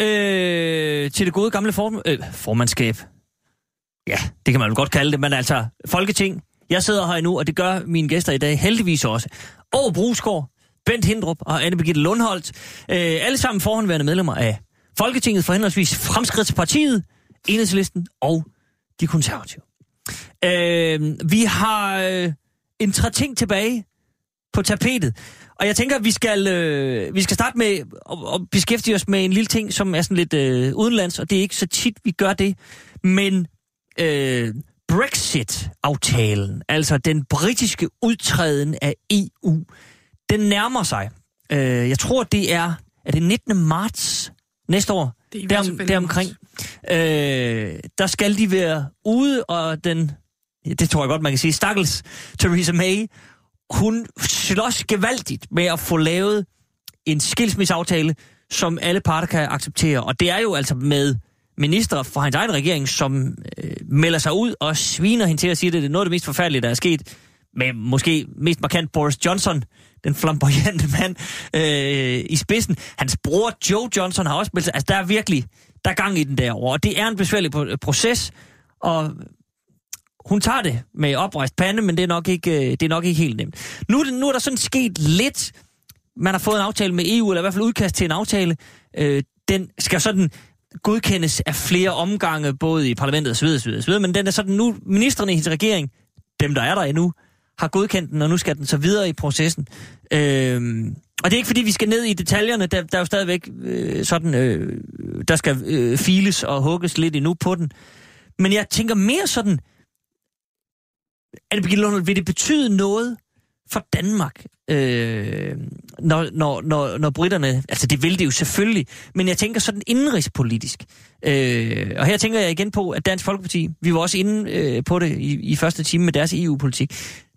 øh, til det gode gamle form, øh, formandskab. Ja, det kan man vel godt kalde det, men altså Folketing. Jeg sidder her nu, og det gør mine gæster i dag heldigvis også. Og Brugsgaard, Bent Hindrup og Anne Birgitte Lundholt, Øh, alle sammen forhåndværende medlemmer af Folketinget for henholdsvis Fremskridtspartiet, Enhedslisten og de konservative. Øh, vi har øh, en tre ting tilbage på tapetet. Og jeg tænker, at vi skal, øh, vi skal starte med at, at beskæftige os med en lille ting, som er sådan lidt øh, udenlands, og det er ikke så tit, vi gør det. Men øh, Brexit-aftalen, altså den britiske udtræden af EU, den nærmer sig. Øh, jeg tror, det er, er det 19. marts næste år? Det er Derom, deromkring. Øh, der skal de være ude, og den, det tror jeg godt, man kan sige, stakkels Theresa May, hun slås gevaldigt med at få lavet en skilsmisseaftale, som alle parter kan acceptere. Og det er jo altså med minister fra hans egen regering, som øh, melder sig ud og sviner hende til at sige, at det er noget af det mest forfærdelige, der er sket. Med måske mest markant Boris Johnson, den flamboyante mand øh, i spidsen. Hans bror Joe Johnson har også meldt sig. Altså, der er virkelig der er gang i den derovre. Og det er en besværlig proces, og hun tager det med oprejst pande, men det er nok ikke, øh, det er nok ikke helt nemt. Nu, er nu er der sådan sket lidt. Man har fået en aftale med EU, eller i hvert fald udkast til en aftale. Øh, den skal sådan godkendes af flere omgange, både i parlamentet osv., osv., osv., men den er sådan nu, ministerne i hendes regering, dem der er der endnu, har godkendt den, og nu skal den så videre i processen. Øh, og det er ikke fordi, vi skal ned i detaljerne, der, der er jo stadigvæk øh, sådan, øh, der skal øh, files og hugges lidt endnu på den. Men jeg tænker mere sådan, øh, Birgitte Lundholm, vil det betyde noget for Danmark, øh, når, når, når, når britterne, altså det vil det jo selvfølgelig, men jeg tænker sådan indenrigspolitisk. Øh, og her tænker jeg igen på, at Dansk Folkeparti, vi var også inde øh, på det i, i første time med deres EU-politik,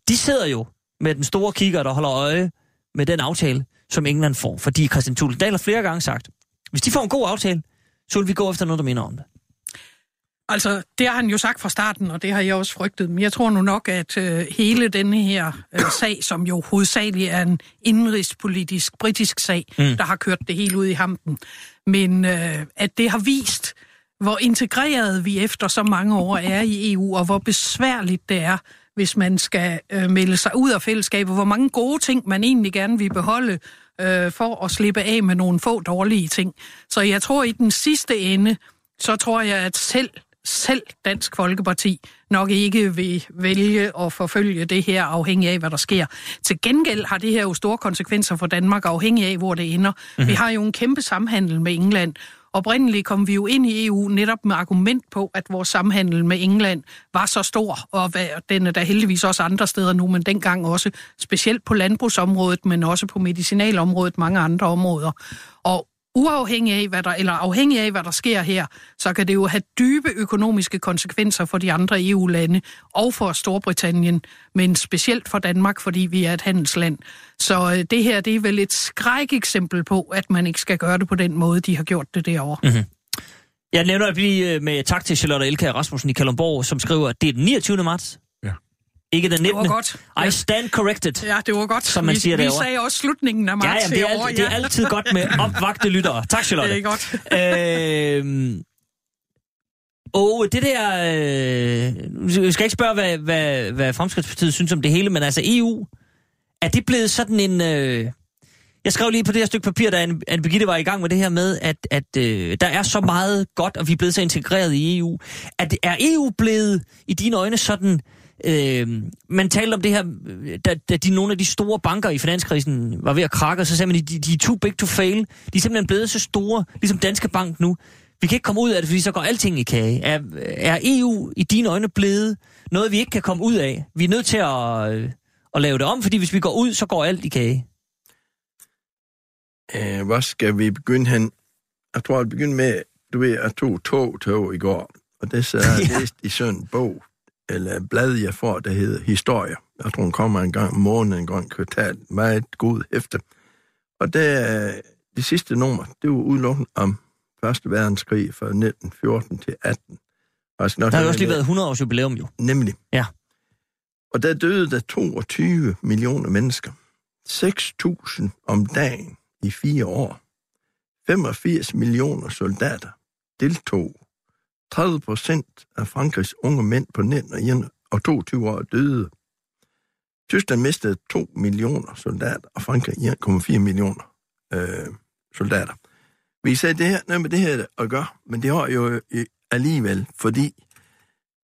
de sidder jo med den store kigger, der holder øje med den aftale, som England får. Fordi Christian Tulledal har flere gange sagt, hvis de får en god aftale, så vil vi gå efter noget, der minder om det. Altså, det har han jo sagt fra starten, og det har jeg også frygtet. Men jeg tror nu nok, at øh, hele denne her øh, sag, som jo hovedsageligt er en indrigspolitisk britisk sag, mm. der har kørt det hele ud i hampen, men øh, at det har vist, hvor integreret vi efter så mange år er i EU, og hvor besværligt det er, hvis man skal øh, melde sig ud af fællesskabet, hvor mange gode ting man egentlig gerne vil beholde, øh, for at slippe af med nogle få dårlige ting. Så jeg tror i den sidste ende, så tror jeg, at selv selv Dansk Folkeparti nok ikke vil vælge at forfølge det her afhængig af, hvad der sker. Til gengæld har det her jo store konsekvenser for Danmark, afhængig af, hvor det ender. Mm-hmm. Vi har jo en kæmpe samhandel med England. Oprindeligt kom vi jo ind i EU netop med argument på, at vores samhandel med England var så stor, og hvad- den er der heldigvis også andre steder nu, men dengang også specielt på landbrugsområdet, men også på medicinalområdet, mange andre områder. Og uafhængig af, hvad der, eller afhængig af, hvad der sker her, så kan det jo have dybe økonomiske konsekvenser for de andre EU-lande og for Storbritannien, men specielt for Danmark, fordi vi er et handelsland. Så øh, det her, det er vel et skrækeksempel på, at man ikke skal gøre det på den måde, de har gjort det derovre. Mm. Jeg nævner lige øh, med tak til Charlotte Elka Rasmussen i Kalundborg, som skriver, at det er den 29. marts. Ikke den 19. Det var godt. I stand corrected. Ja, det var godt. Som man vi, siger vi derovre. sagde også slutningen af marts ja, det, er alt, det er altid godt med opvagte lyttere. Tak, Charlotte. Det er godt. Øhm, og det der... Øh, nu skal jeg ikke spørge, hvad, hvad, hvad Fremskridspartiet synes om det hele, men altså EU, er det blevet sådan en... Øh, jeg skrev lige på det her stykke papir, da Anne Anne Birgitte var i gang med det her med, at, at øh, der er så meget godt, og vi er blevet så integreret i EU. At, er EU blevet i dine øjne sådan... Øh, man talte om det her, øh, da, da de, nogle af de store banker i finanskrisen var ved at krakke, og så sagde man, de, de er too big to fail. De er simpelthen blevet så store, ligesom Danske Bank nu. Vi kan ikke komme ud af det, fordi så går alting i kage. Er, er EU i dine øjne blevet noget, vi ikke kan komme ud af? Vi er nødt til at, øh, at lave det om, fordi hvis vi går ud, så går alt i kage. Øh, hvor skal vi begynde hen? Jeg tror, at begynde med du ved, jeg tog tog tog i går, og det så jeg Ja. ja. læst i sådan en bog, eller blad, jeg får, der hedder Historie. Jeg tror, den kommer en gang om måneden, en gang kvartal. Meget god hæfte. Og det, det sidste nummer, det var udelukkende om Første verdenskrig fra 1914 til 18. Og jeg skal nok Der har jo også lige været 100 års jubilæum jo. Nemlig. Ja. Og der døde der 22 millioner mennesker. 6.000 om dagen i fire år. 85 millioner soldater deltog. 30 procent af Frankrigs unge mænd på 19 og 22 år døde. Tyskland mistede 2 millioner soldater, og Frankrig 1,4 millioner øh, soldater. Vi sagde, det her, noget men det her at gøre, men det har jo øh, alligevel, fordi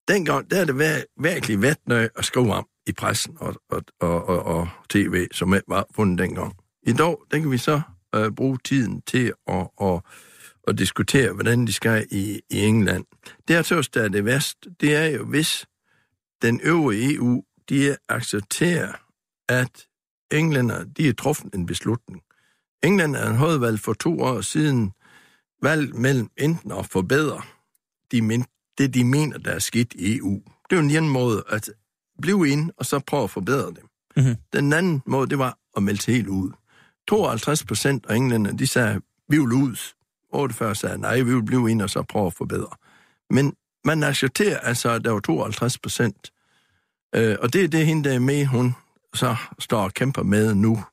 dengang, der er det vær- virkelig været noget at skrive om i pressen og, og, og, og, og tv, som ikke var fundet dengang. I dag, der kan vi så øh, bruge tiden til at, at, at diskutere, hvordan de skal i, i England. Det er tørs, der er det værst, det er jo, hvis den øvrige EU, de accepterer, at englænder, de har truffet en beslutning. England er en højvalg for to år siden, valg mellem enten at forbedre de men, det, de mener, der er skidt i EU. Det er jo en måde at blive ind, og så prøve at forbedre det. Mhm. Den anden måde, det var at melde helt ud. 52 procent af englænder, de sagde, vi vil ud. 48 sagde, nej, vi vil blive ind, og så prøve at forbedre. Men man accepterer altså, at der var 52 procent. Øh, og det er det, hende der er med, hun så står og kæmper med nu.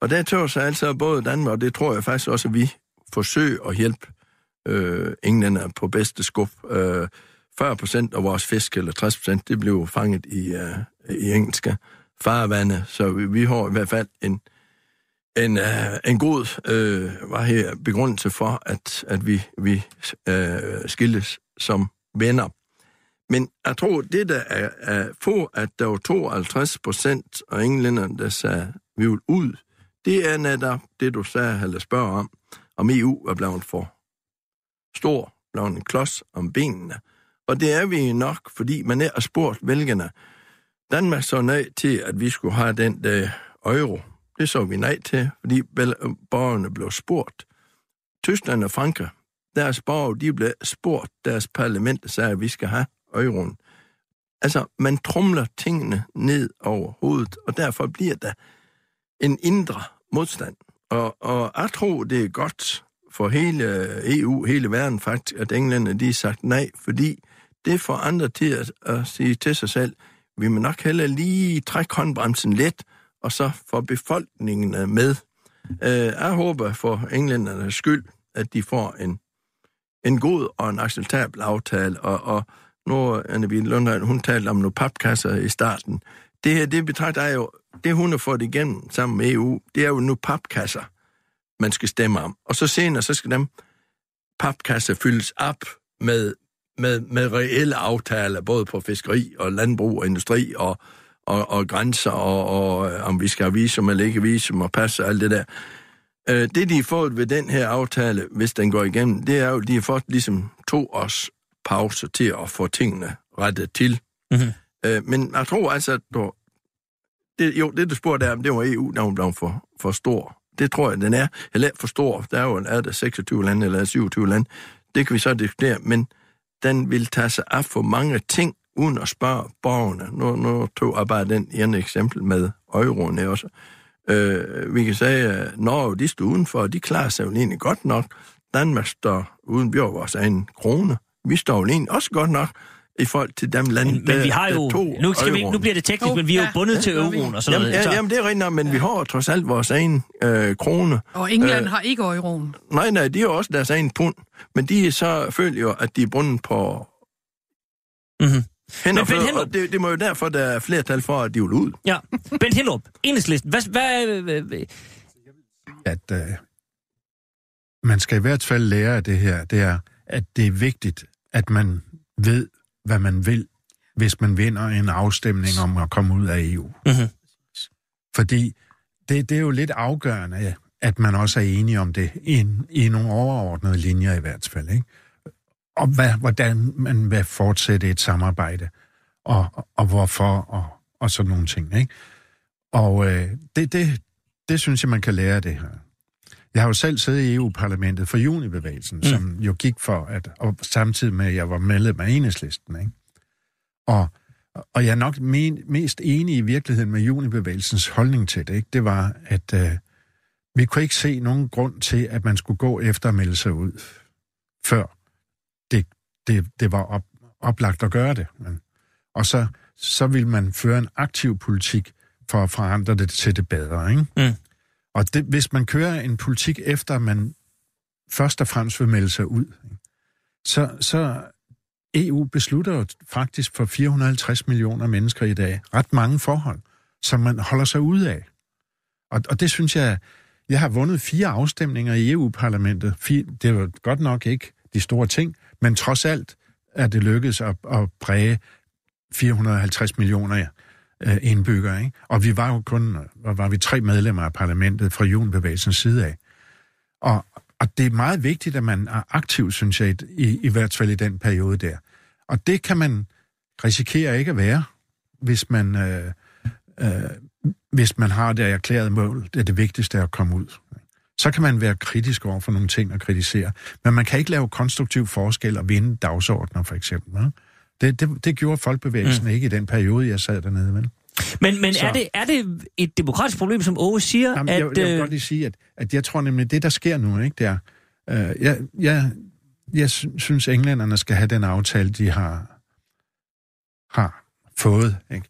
Og der tør sig altså både Danmark, og det tror jeg faktisk også, at vi forsøger at hjælpe øh, englænder på bedste skub. Øh, 40 procent af vores fisk, eller 60 procent, det blev fanget i, øh, i engelske farvande, så vi, vi har i hvert fald en, en, øh, en øh, en god øh, var her, begrundelse for, at, at vi, vi øh, skilles som venner. Men jeg tror, det der er, er få, at der var 52 procent af englænderne, der sagde, vi vil ud, det er netop det, du sagde, eller spørger om, om EU er blevet for stor, blevet en klods om benene. Og det er vi nok, fordi man er spurgt vælgerne. Danmark så nej til, at vi skulle have den der euro. Det så vi nej til, fordi øh, borgerne blev spurgt. Tyskland og Frankrig, deres borgere, de blev spurgt, deres parlament sagde, at vi skal have euroen. Altså, man trumler tingene ned over hovedet, og derfor bliver der en indre modstand. Og, og jeg tror, det er godt for hele EU, hele verden faktisk, at englænderne de har sagt nej, fordi det får andre til at, at sige til sig selv, vi må nok heller lige trække håndbremsen lidt, og så for befolkningen øh, med. Øh, jeg håber for englændernes skyld, at de får en, en god og en acceptabel aftale, og, og nu Anne Biel Lundholm, hun talte om nogle papkasser i starten. Det her, det betragter jeg jo, det hun har fået igennem sammen med EU, det er jo nu papkasser, man skal stemme om. Og så senere, så skal dem papkasser fyldes op med, med, med reelle aftaler, både på fiskeri og landbrug og industri og, og, og grænser, og, og øh, om vi skal have visum eller ikke visum og pas og alt det der. Øh, det, de har fået ved den her aftale, hvis den går igennem, det er jo, de har fået ligesom to års pause til at få tingene rettet til. Mhm. Øh, men jeg tror altså, at du, det, jo, det du spurgte om, det var EU, der var for, for stor. Det tror jeg, den er. Eller for stor. Der er jo er der 26 lande eller 27 lande. Det kan vi så diskutere, men den vil tage sig af for mange ting, uden at spørge borgerne. Nu, nu tog jeg bare den ene eksempel med euroen her også. Øh, vi kan sige, at Norge, de står udenfor, og de klarer sig jo egentlig godt nok. Danmark står uden bjør vores egen krone. Vi står jo egentlig også godt nok i forhold til dem lande, Men, men vi har jo... tog Nu, skal vi, nu bliver det teknisk, men vi er jo ja, bundet det til euroen og sådan Jamen, noget. ja, jamen, det er rigtigt nok, men vi har trods alt vores egen øh, krone. Og England har ikke euroen. Nej, nej, de har også deres egen pund, men de er så føler jo, at de er bundet på Mhm. Hænder Men Hellerup- og det, det må jo derfor, der er flertal for, at de vil ud. Ja. Bent Hillup, enhedslisten. Hvad, hvad, hvad, hvad, at øh, man skal i hvert fald lære af det her, det er, at det er vigtigt, at man ved, hvad man vil, hvis man vinder en afstemning om at komme ud af EU. Mhm. Fordi det, det er jo lidt afgørende, at man også er enige om det i, en, i nogle overordnede linjer i hvert fald. Ikke? Og hvad, hvordan man vil fortsætte et samarbejde, og, og hvorfor, og, og sådan nogle ting. Ikke? Og øh, det, det, det synes jeg, man kan lære af det her. Jeg har jo selv siddet i EU-parlamentet for junibevægelsen, mm. som jo gik for, at og samtidig med, at jeg var medlem af enhedslisten. Ikke? Og, og jeg er nok men, mest enig i virkeligheden med junibevægelsens holdning til det. Ikke? Det var, at øh, vi kunne ikke se nogen grund til, at man skulle gå efter at melde sig ud, før det, det, det var op, oplagt at gøre det. Men, og så, så vil man føre en aktiv politik for at forandre det til det bedre. Ikke? Mm. Og det, hvis man kører en politik efter, man først og fremmest vil melde sig ud, så, så EU beslutter jo faktisk for 450 millioner mennesker i dag ret mange forhold, som man holder sig ud af. Og, og det synes jeg, jeg har vundet fire afstemninger i EU-parlamentet. Det var godt nok ikke de store ting, men trods alt er det lykkedes at, at præge 450 millioner øh, indbyggere. Ikke? Og vi var jo kun var vi tre medlemmer af parlamentet fra Junbevægelsens side af. Og, og det er meget vigtigt, at man er aktiv, synes jeg, i, i hvert fald i den periode der. Og det kan man risikere ikke at være, hvis man, øh, øh, hvis man har det erklærede mål. Det er det vigtigste at komme ud. Så kan man være kritisk over for nogle ting og kritisere. Men man kan ikke lave konstruktiv forskel og vinde dagsordner, for eksempel. Ikke? Det, det, det gjorde folkebevægelsen mm. ikke i den periode, jeg sad dernede. Vel? Men, men er, det, er det et demokratisk problem, som Åge siger? Jamen, at, jeg, jeg vil øh, godt lige sige, at, at jeg tror nemlig, det der sker nu, ikke, det er, øh, jeg, jeg, jeg synes, englænderne skal have den aftale, de har, har fået. Ikke?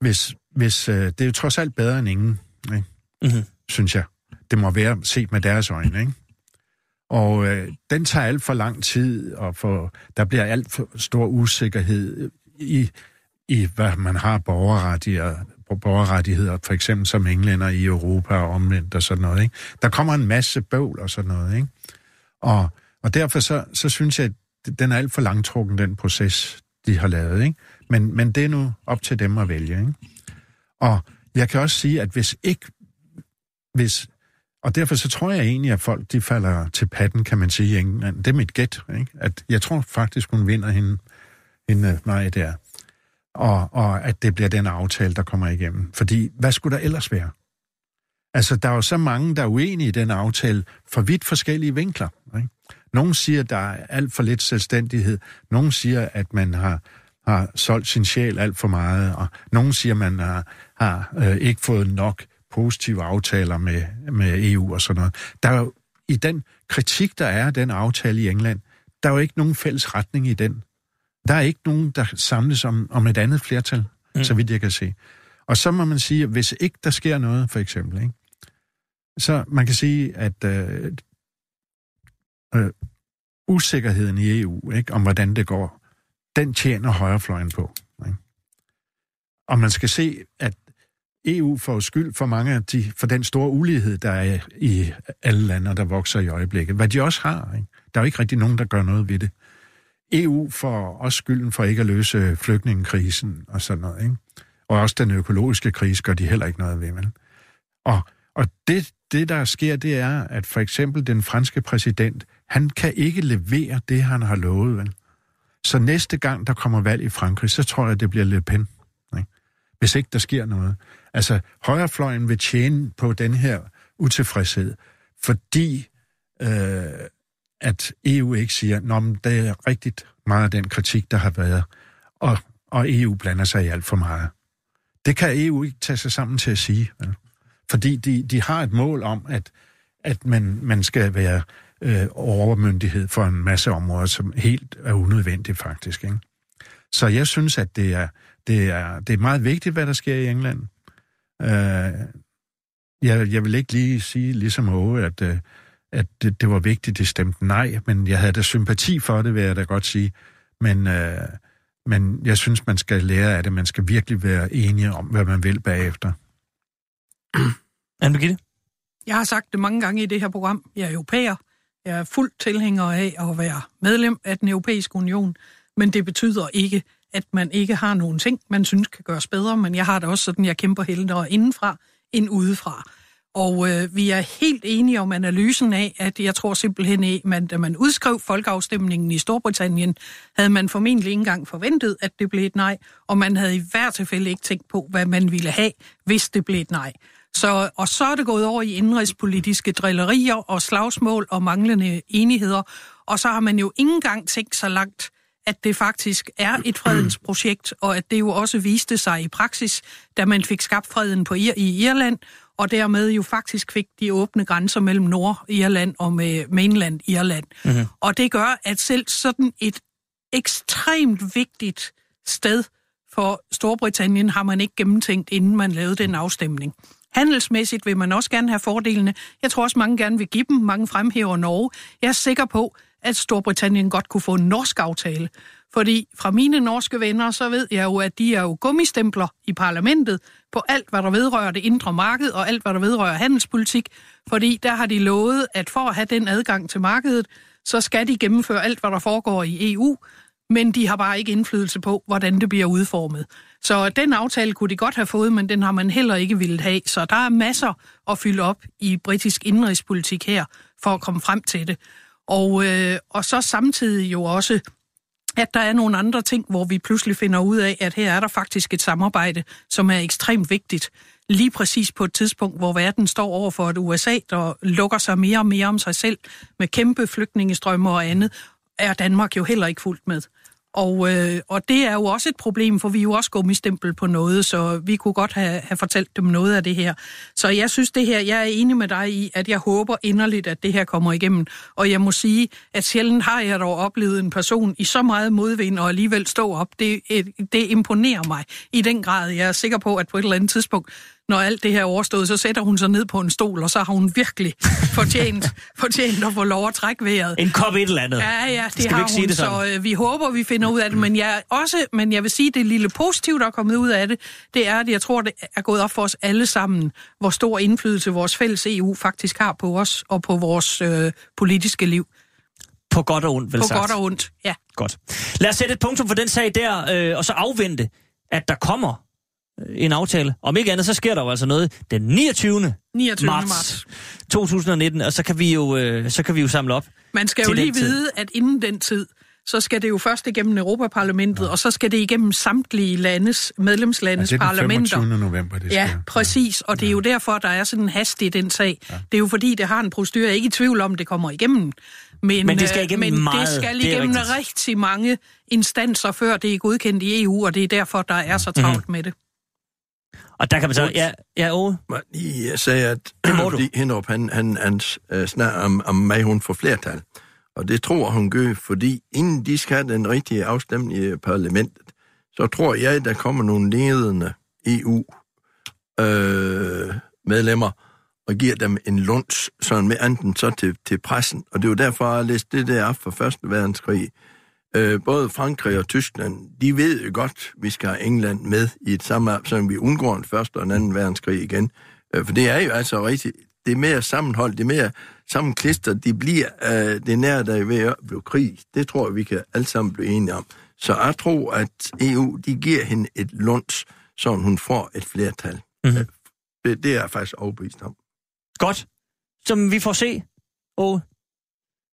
Hvis, hvis, øh, det er jo trods alt bedre end ingen, ikke? Mm-hmm. synes jeg. Det må være set med deres øjne. Ikke? Og øh, den tager alt for lang tid, og for, der bliver alt for stor usikkerhed i, i hvad man har borgerrettigheder, borgerrettigheder, for eksempel som englænder i Europa og omvendt og sådan noget. Ikke? Der kommer en masse bøvl og sådan noget. Ikke? Og, og derfor så, så synes jeg, at den er alt for langtrukken, den proces, de har lavet. Ikke? Men, men det er nu op til dem at vælge. Ikke? Og jeg kan også sige, at hvis ikke, hvis og derfor så tror jeg egentlig, at folk de falder til patten, kan man sige i England. Det er mit gæt. Ikke? At jeg tror faktisk, hun vinder hende, hende mig der. Og, og at det bliver den aftale, der kommer igennem. Fordi hvad skulle der ellers være? Altså, der er jo så mange, der er uenige i den aftale fra vidt forskellige vinkler. Ikke? Nogle siger, at der er alt for lidt selvstændighed. Nogle siger, at man har, har solgt sin sjæl alt for meget. Og nogle siger, at man har, har øh, ikke fået nok positive aftaler med, med EU og sådan noget. Der er jo, i den kritik, der er af den aftale i England, der er jo ikke nogen fælles retning i den. Der er ikke nogen, der samles om, om et andet flertal, mm. så vidt jeg kan se. Og så må man sige, at hvis ikke der sker noget, for eksempel, ikke, så man kan sige, at øh, øh, usikkerheden i EU, ikke, om hvordan det går, den tjener højrefløjen på. Ikke? Og man skal se, at EU får skyld for mange af de, for den store ulighed, der er i alle lande, der vokser i øjeblikket. Hvad de også har. Ikke? Der er jo ikke rigtig nogen, der gør noget ved det. EU får også skylden for ikke at løse flygtningekrisen og sådan noget. Ikke? Og også den økologiske krise gør de heller ikke noget ved. Vel? Og, og det, det, der sker, det er, at for eksempel den franske præsident, han kan ikke levere det, han har lovet. Vel? Så næste gang, der kommer valg i Frankrig, så tror jeg, det bliver Le Pen. Ikke? Hvis ikke der sker noget. Altså, højrefløjen vil tjene på den her utilfredshed, fordi øh, at EU ikke siger, Nå, men det er rigtigt meget af den kritik, der har været, og, og EU blander sig i alt for meget. Det kan EU ikke tage sig sammen til at sige, vel? fordi de, de har et mål om, at, at man, man skal være øh, overmyndighed for en masse områder, som helt er unødvendigt faktisk. Ikke? Så jeg synes, at det er, det, er, det er meget vigtigt, hvad der sker i England. Øh, jeg, jeg vil ikke lige sige, ligesom Åge, at, øh, at det, det var vigtigt, det stemte nej, men jeg havde da sympati for det, vil jeg da godt sige. Men, øh, men jeg synes, man skal lære af det. Man skal virkelig være enige om, hvad man vil bagefter. anne Birgitte? Jeg har sagt det mange gange i det her program. Jeg er europæer. Jeg er fuldt tilhænger af at være medlem af den europæiske union. Men det betyder ikke, at man ikke har nogen ting, man synes kan gøres bedre, men jeg har det også sådan, jeg kæmper hellere indenfra end udefra. Og øh, vi er helt enige om analysen af, at jeg tror simpelthen, at man, da man udskrev folkeafstemningen i Storbritannien, havde man formentlig ikke engang forventet, at det blev et nej, og man havde i hvert tilfælde ikke tænkt på, hvad man ville have, hvis det blev et nej. Så, og så er det gået over i indrigspolitiske drillerier og slagsmål og manglende enigheder. Og så har man jo ikke engang tænkt så langt, at det faktisk er et fredens projekt, og at det jo også viste sig i praksis, da man fik skabt freden på Ir- i Irland, og dermed jo faktisk fik de åbne grænser mellem Nord-Irland og med mainland Irland. Mm-hmm. Og det gør, at selv sådan et ekstremt vigtigt sted for Storbritannien har man ikke gennemtænkt, inden man lavede den afstemning. Handelsmæssigt vil man også gerne have fordelene. Jeg tror også, mange gerne vil give dem. Mange fremhæver Norge. Jeg er sikker på, at Storbritannien godt kunne få en norsk aftale. Fordi fra mine norske venner, så ved jeg jo, at de er jo gummistempler i parlamentet på alt, hvad der vedrører det indre marked og alt, hvad der vedrører handelspolitik. Fordi der har de lovet, at for at have den adgang til markedet, så skal de gennemføre alt, hvad der foregår i EU, men de har bare ikke indflydelse på, hvordan det bliver udformet. Så den aftale kunne de godt have fået, men den har man heller ikke ville have. Så der er masser at fylde op i britisk indrigspolitik her, for at komme frem til det. Og, øh, og så samtidig jo også, at der er nogle andre ting, hvor vi pludselig finder ud af, at her er der faktisk et samarbejde, som er ekstremt vigtigt. Lige præcis på et tidspunkt, hvor verden står over for et USA, der lukker sig mere og mere om sig selv med kæmpe flygtningestrømme og andet, er Danmark jo heller ikke fuldt med. Og, øh, og det er jo også et problem, for vi er jo også gummistempel på noget, så vi kunne godt have, have fortalt dem noget af det her. Så jeg synes det her, jeg er enig med dig i, at jeg håber inderligt, at det her kommer igennem. Og jeg må sige, at sjældent har jeg dog oplevet en person i så meget modvind og alligevel stå op. Det, øh, det imponerer mig i den grad. Jeg er sikker på, at på et eller andet tidspunkt, når alt det her er overstået, så sætter hun sig ned på en stol, og så har hun virkelig fortjent, fortjent at få lov at trække vejret. En kop et eller andet. Ja, ja, det Skal har vi ikke sige hun, det sådan? så øh, vi håber, vi finder ud af det. Men jeg, også, men jeg vil sige, det lille positive, der er kommet ud af det, det er, at jeg tror, det er gået op for os alle sammen, hvor stor indflydelse vores fælles EU faktisk har på os og på vores øh, politiske liv. På godt og ondt, vel På sagt. godt og ondt, ja. Godt. Lad os sætte et punktum for den sag der, øh, og så afvente, at der kommer en aftale. Om ikke andet, så sker der jo altså noget den 29. 29. marts, marts. 2019, og så kan vi jo, øh, så kan vi jo samle op. Man skal jo lige tid. vide, at inden den tid, så skal det jo først igennem Europaparlamentet, ja. og så skal det igennem samtlige landes, medlemslandes Ja, det er den parlamenter. 25. november, det Ja, skal. præcis, og det er jo derfor, der er sådan en hast i den sag. Ja. Det er jo fordi, det har en procedur. Jeg er ikke i tvivl om, det kommer igennem. Men, Men det skal øh, igennem men meget, det skal det igennem rigtigt. rigtig mange instanser, før det er godkendt i EU, og det er derfor, der er så travlt Mhm. med det. Og der kan man så... Ja, ja Ove. Men Jeg sagde, at Det må du. fordi Hinderup, han, han, han uh, snakker om, om mig, hun får flertal. Og det tror hun gør, fordi inden de skal have den rigtige afstemning i parlamentet, så tror jeg, der kommer nogle ledende EU-medlemmer og giver dem en lunds, sådan med anden så til, til pressen. Og det er jo derfor, jeg har læst det der op for Første Verdenskrig. Øh, både Frankrig og Tyskland, de ved jo godt, vi skal have England med i et samarbejde, så vi undgår en første og en anden verdenskrig igen. Øh, for det er jo altså rigtigt, det er mere sammenhold, det er mere sammenklister, de bliver, øh, det er nær, der er ved at blive krig. Det tror jeg, vi kan alle sammen blive enige om. Så jeg tror, at EU, de giver hende et lunds, så hun får et flertal. Mhm. Øh, Det, det er jeg faktisk overbevist om. Godt. Som vi får se. Og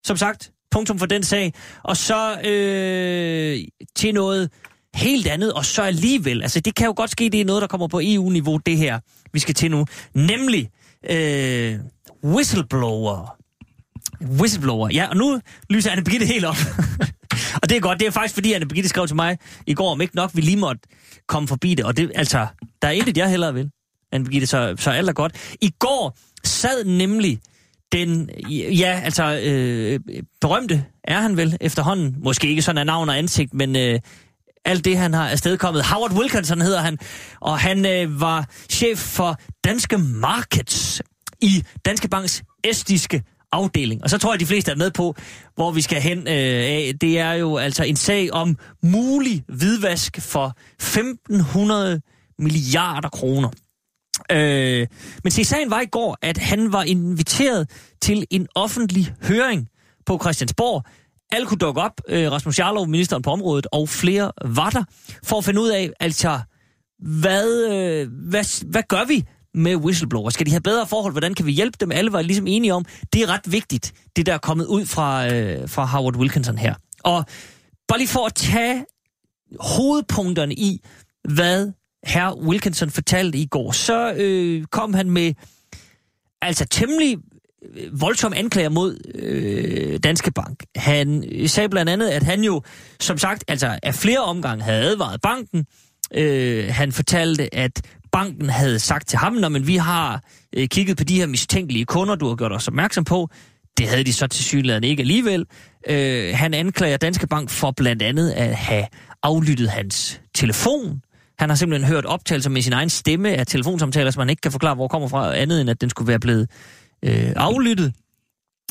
som sagt, punktum for den sag. Og så øh, til noget helt andet, og så alligevel. Altså, det kan jo godt ske, det er noget, der kommer på EU-niveau, det her, vi skal til nu. Nemlig øh, whistleblower. Whistleblower. Ja, og nu lyser Anne Birgitte helt op. og det er godt. Det er faktisk, fordi Anne Birgitte skrev til mig i går, om ikke nok vi lige måtte komme forbi det. Og det, altså, der er intet, jeg hellere vil. Anne Birgitte, så, så alt er godt. I går sad nemlig den, ja, altså, øh, berømte er han vel efterhånden. Måske ikke sådan af navn og ansigt, men øh, alt det, han har afstedkommet. Howard Wilkinson hedder han, og han øh, var chef for Danske Markets i Danske Banks estiske afdeling. Og så tror jeg, de fleste er med på, hvor vi skal hen øh, af. Det er jo altså en sag om mulig hvidvask for 1500 milliarder kroner. Øh, men se, sagen var i går, at han var inviteret til en offentlig høring på Christiansborg. Alle kunne dukke op, øh, Rasmus Jarlov, ministeren på området, og flere var der, for at finde ud af, altså, hvad, øh, hvad, hvad gør vi med whistleblower? Skal de have bedre forhold? Hvordan kan vi hjælpe dem? Alle var ligesom enige om, det er ret vigtigt, det der er kommet ud fra, øh, fra Howard Wilkinson her. Og bare lige for at tage hovedpunkterne i, hvad herr Wilkinson fortalte i går, så øh, kom han med altså temmelig øh, voldsom anklager mod øh, Danske Bank. Han øh, sagde blandt andet, at han jo, som sagt, altså af flere omgange havde advaret banken. Øh, han fortalte, at banken havde sagt til ham, når men vi har øh, kigget på de her mistænkelige kunder, du har gjort os opmærksom på. Det havde de så til synligheden ikke alligevel. Øh, han anklager Danske Bank for blandt andet at have aflyttet hans telefon. Han har simpelthen hørt optagelser med sin egen stemme af telefonsamtaler, som man ikke kan forklare, hvor kommer fra, andet end at den skulle være blevet øh, aflyttet.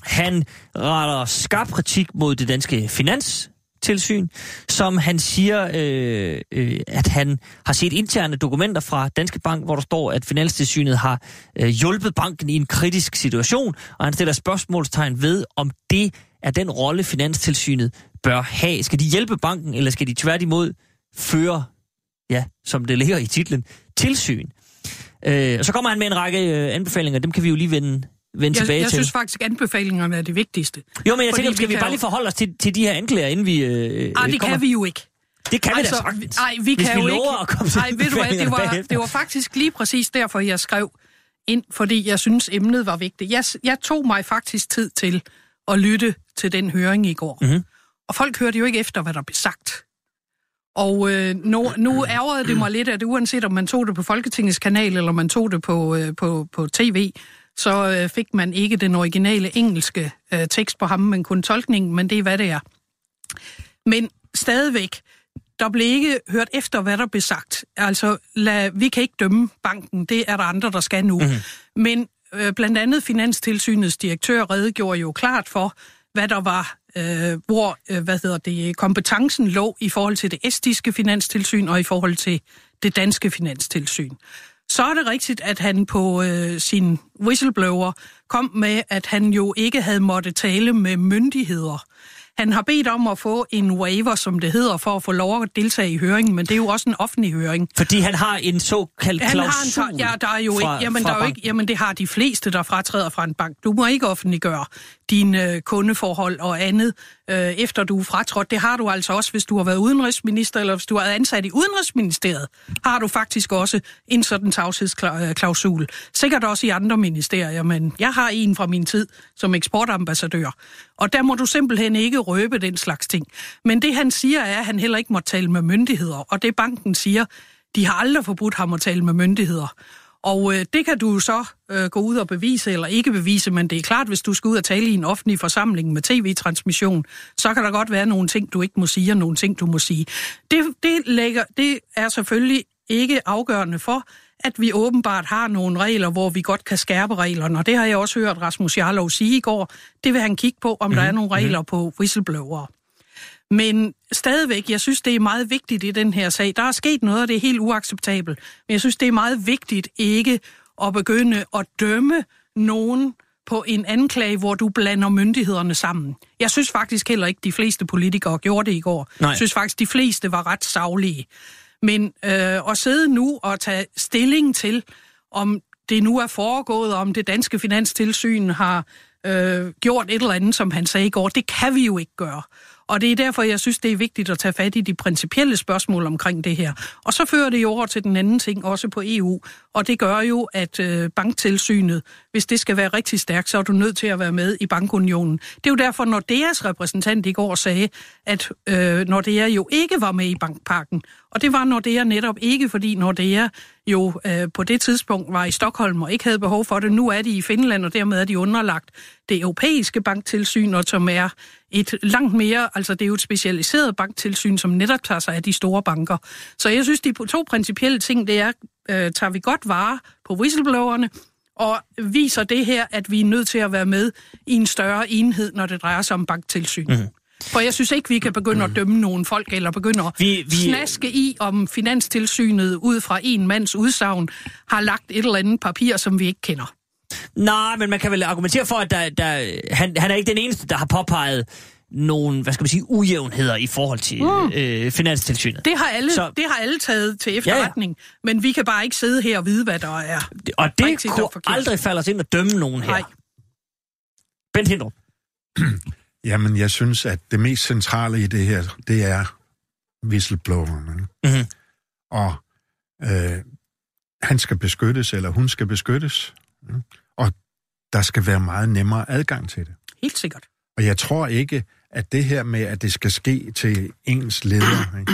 Han retter skarp kritik mod det danske finanstilsyn, som han siger, øh, øh, at han har set interne dokumenter fra Danske Bank, hvor der står, at Finanstilsynet har øh, hjulpet banken i en kritisk situation, og han stiller spørgsmålstegn ved, om det er den rolle, Finanstilsynet bør have. Skal de hjælpe banken, eller skal de tværtimod føre, ja, som det ligger i titlen, tilsyn? Øh, og så kommer han med en række øh, anbefalinger, dem kan vi jo lige vende, vende Jeg, tilbage jeg til. synes faktisk, at anbefalingerne er det vigtigste. jo, men jeg tænker, skal vi vi bare jo- lige forholde os til, til de her anklager, inden vi øh, Ah, det kommer? kan vi jo ikke. Det kan altså, vi da sagtens. Nej, vi kan vi jo ikke. at komme til Nej, ved du hvad, det var, det var faktisk lige præcis derfor, jeg skrev ind, fordi jeg synes, emnet var vigtigt. Jeg, jeg tog mig faktisk tid til at lytte til den høring i går. Mhm. Og folk hørte jo ikke efter, hvad der blev sagt. Og øh, nu, nu ærgerede det mig lidt, at uanset om man tog det på Folketingets kanal, eller man tog det på, øh, på, på tv, så øh, fik man ikke den originale engelske øh, tekst på ham, men kun tolkningen, men det er, hvad det er. Men stadigvæk, der blev ikke hørt efter, hvad der blev sagt. Altså, lad, vi kan ikke dømme banken, det er der andre, der skal nu. Mm-hmm. Men øh, blandt andet Finanstilsynets direktør redegjorde jo klart for, hvad der var, øh, hvor øh, hvad hedder det, kompetencen lå i forhold til det estiske finanstilsyn og i forhold til det danske finanstilsyn. Så er det rigtigt, at han på øh, sin whistleblower kom med, at han jo ikke havde måttet tale med myndigheder. Han har bedt om at få en waiver, som det hedder, for at få lov at deltage i høringen, men det er jo også en offentlig høring. Fordi han har en såkaldt Han klausul har en, ja, der er jo fra, ikke, jamen, der er jo ikke, jamen, det har de fleste, der fratræder fra en bank. Du må ikke offentliggøre dine øh, kundeforhold og andet, øh, efter du er fratrådt. Det har du altså også, hvis du har været udenrigsminister, eller hvis du har været ansat i Udenrigsministeriet, har du faktisk også en sådan tavshedsklausul. Sikkert også i andre ministerier, men jeg har en fra min tid som eksportambassadør. Og der må du simpelthen ikke røbe den slags ting. Men det han siger er, at han heller ikke må tale med myndigheder. Og det banken siger, de har aldrig forbudt ham at tale med myndigheder. Og øh, det kan du så øh, gå ud og bevise eller ikke bevise, men det er klart, hvis du skal ud og tale i en offentlig forsamling med tv-transmission, så kan der godt være nogle ting, du ikke må sige, og nogle ting, du må sige. Det, det, lægger, det er selvfølgelig ikke afgørende for, at vi åbenbart har nogle regler, hvor vi godt kan skærpe reglerne, og det har jeg også hørt Rasmus Jarlov sige i går. Det vil han kigge på, om mm-hmm. der er nogle regler på whistleblower. Men stadigvæk, jeg synes, det er meget vigtigt i den her sag. Der er sket noget, og det er helt uacceptabelt. Men jeg synes, det er meget vigtigt ikke at begynde at dømme nogen på en anklage, hvor du blander myndighederne sammen. Jeg synes faktisk heller ikke, de fleste politikere gjorde det i går. Nej. Jeg synes faktisk, de fleste var ret savlige. Men øh, at sidde nu og tage stilling til, om det nu er foregået, om det danske finanstilsyn har øh, gjort et eller andet, som han sagde i går, det kan vi jo ikke gøre. Og det er derfor, jeg synes, det er vigtigt at tage fat i de principielle spørgsmål omkring det her. Og så fører det jo over til den anden ting, også på EU. Og det gør jo, at øh, banktilsynet, hvis det skal være rigtig stærkt, så er du nødt til at være med i bankunionen. Det er jo derfor, når deres repræsentant i går sagde, at øh, Nordea jo ikke var med i bankpakken. Og det var Nordea netop ikke, fordi Nordea jo øh, på det tidspunkt var i Stockholm og ikke havde behov for det. Nu er de i Finland, og dermed er de underlagt det europæiske banktilsyn, og som er et langt mere, altså det er jo et specialiseret banktilsyn, som netop tager sig af de store banker. Så jeg synes, de to principielle ting, det er, øh, tager vi godt vare på whistleblowerne, og viser det her, at vi er nødt til at være med i en større enhed, når det drejer sig om banktilsyn. Mm. For jeg synes ikke, vi kan begynde at dømme nogle folk, eller begynde at Vi- vi- snaske i, om Finanstilsynet ud fra en mands udsagn har lagt et eller andet papir, som vi ikke kender. Nej, men man kan vel argumentere for, at der, der, han, han er ikke den eneste, der har påpeget nogle, hvad skal man sige, ujævnheder i forhold til mm. øh, Finanstilsynet. Det har alle, Så- det har alle taget til efterretning, ja, ja. men vi kan bare ikke sidde her og vide, hvad der er. Og det rigtigt og kunne forkert. aldrig falde os ind og dømme nogen her. Nej. Bent Hindrup. Jamen, jeg synes, at det mest centrale i det her, det er whistleblowerne. Mhm. Og øh, han skal beskyttes, eller hun skal beskyttes. Mm. Der skal være meget nemmere adgang til det. Helt sikkert. Og jeg tror ikke, at det her med, at det skal ske til ens leder, ikke?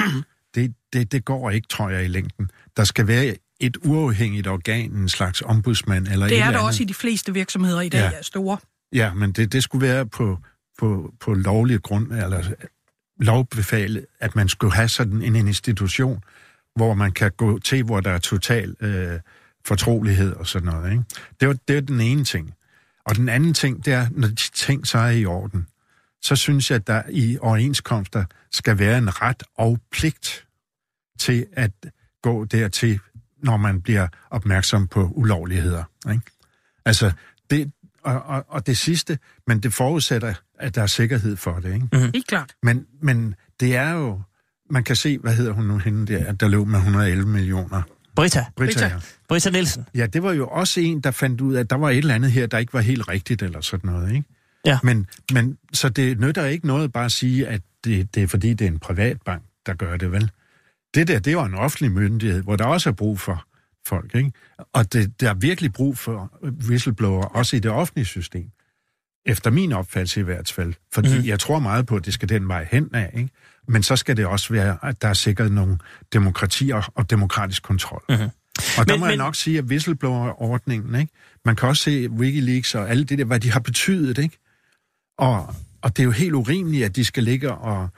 Det, det, det går ikke, tror jeg, i længden. Der skal være et uafhængigt organ, en slags ombudsmand eller Det et er der også i de fleste virksomheder i dag, Ja. er store. Ja, men det, det skulle være på, på, på lovlig grund, eller lovbefalet, at man skulle have sådan en, en institution, hvor man kan gå til, hvor der er total øh, fortrolighed og sådan noget. Ikke? Det, var, det er den ene ting. Og den anden ting, det er, når de ting så er i orden, så synes jeg, at der i overenskomster skal være en ret og pligt til at gå dertil, når man bliver opmærksom på ulovligheder. Ikke? Altså, det, og, og, og det sidste, men det forudsætter, at der er sikkerhed for det. Ikke? Mm. Helt klart. Men, men det er jo... Man kan se, hvad hedder hun nu, hende der, der løb med 111 millioner. Britta. Britta, Britta. ja. Britta Nielsen. Ja, det var jo også en, der fandt ud af, at der var et eller andet her, der ikke var helt rigtigt, eller sådan noget, ikke? Ja. Men, men så det nytter ikke noget bare at sige, at det, det er fordi, det er en privat bank, der gør det, vel? Det der, det jo en offentlig myndighed, hvor der også er brug for folk, ikke? Og det, der er virkelig brug for whistleblower, også i det offentlige system. Efter min opfattelse i hvert fald. Fordi mm. jeg tror meget på, at det skal den vej hen af, ikke? Men så skal det også være, at der er sikret nogle demokratier og demokratisk kontrol. Mhm. Og der Men- må jeg men- nok sige, at whistleblower-ordningen, ikke? man kan også se Wikileaks og alle det der, hvad de har betydet, ikke? Og, og det er jo helt urimeligt, at de skal ligge og,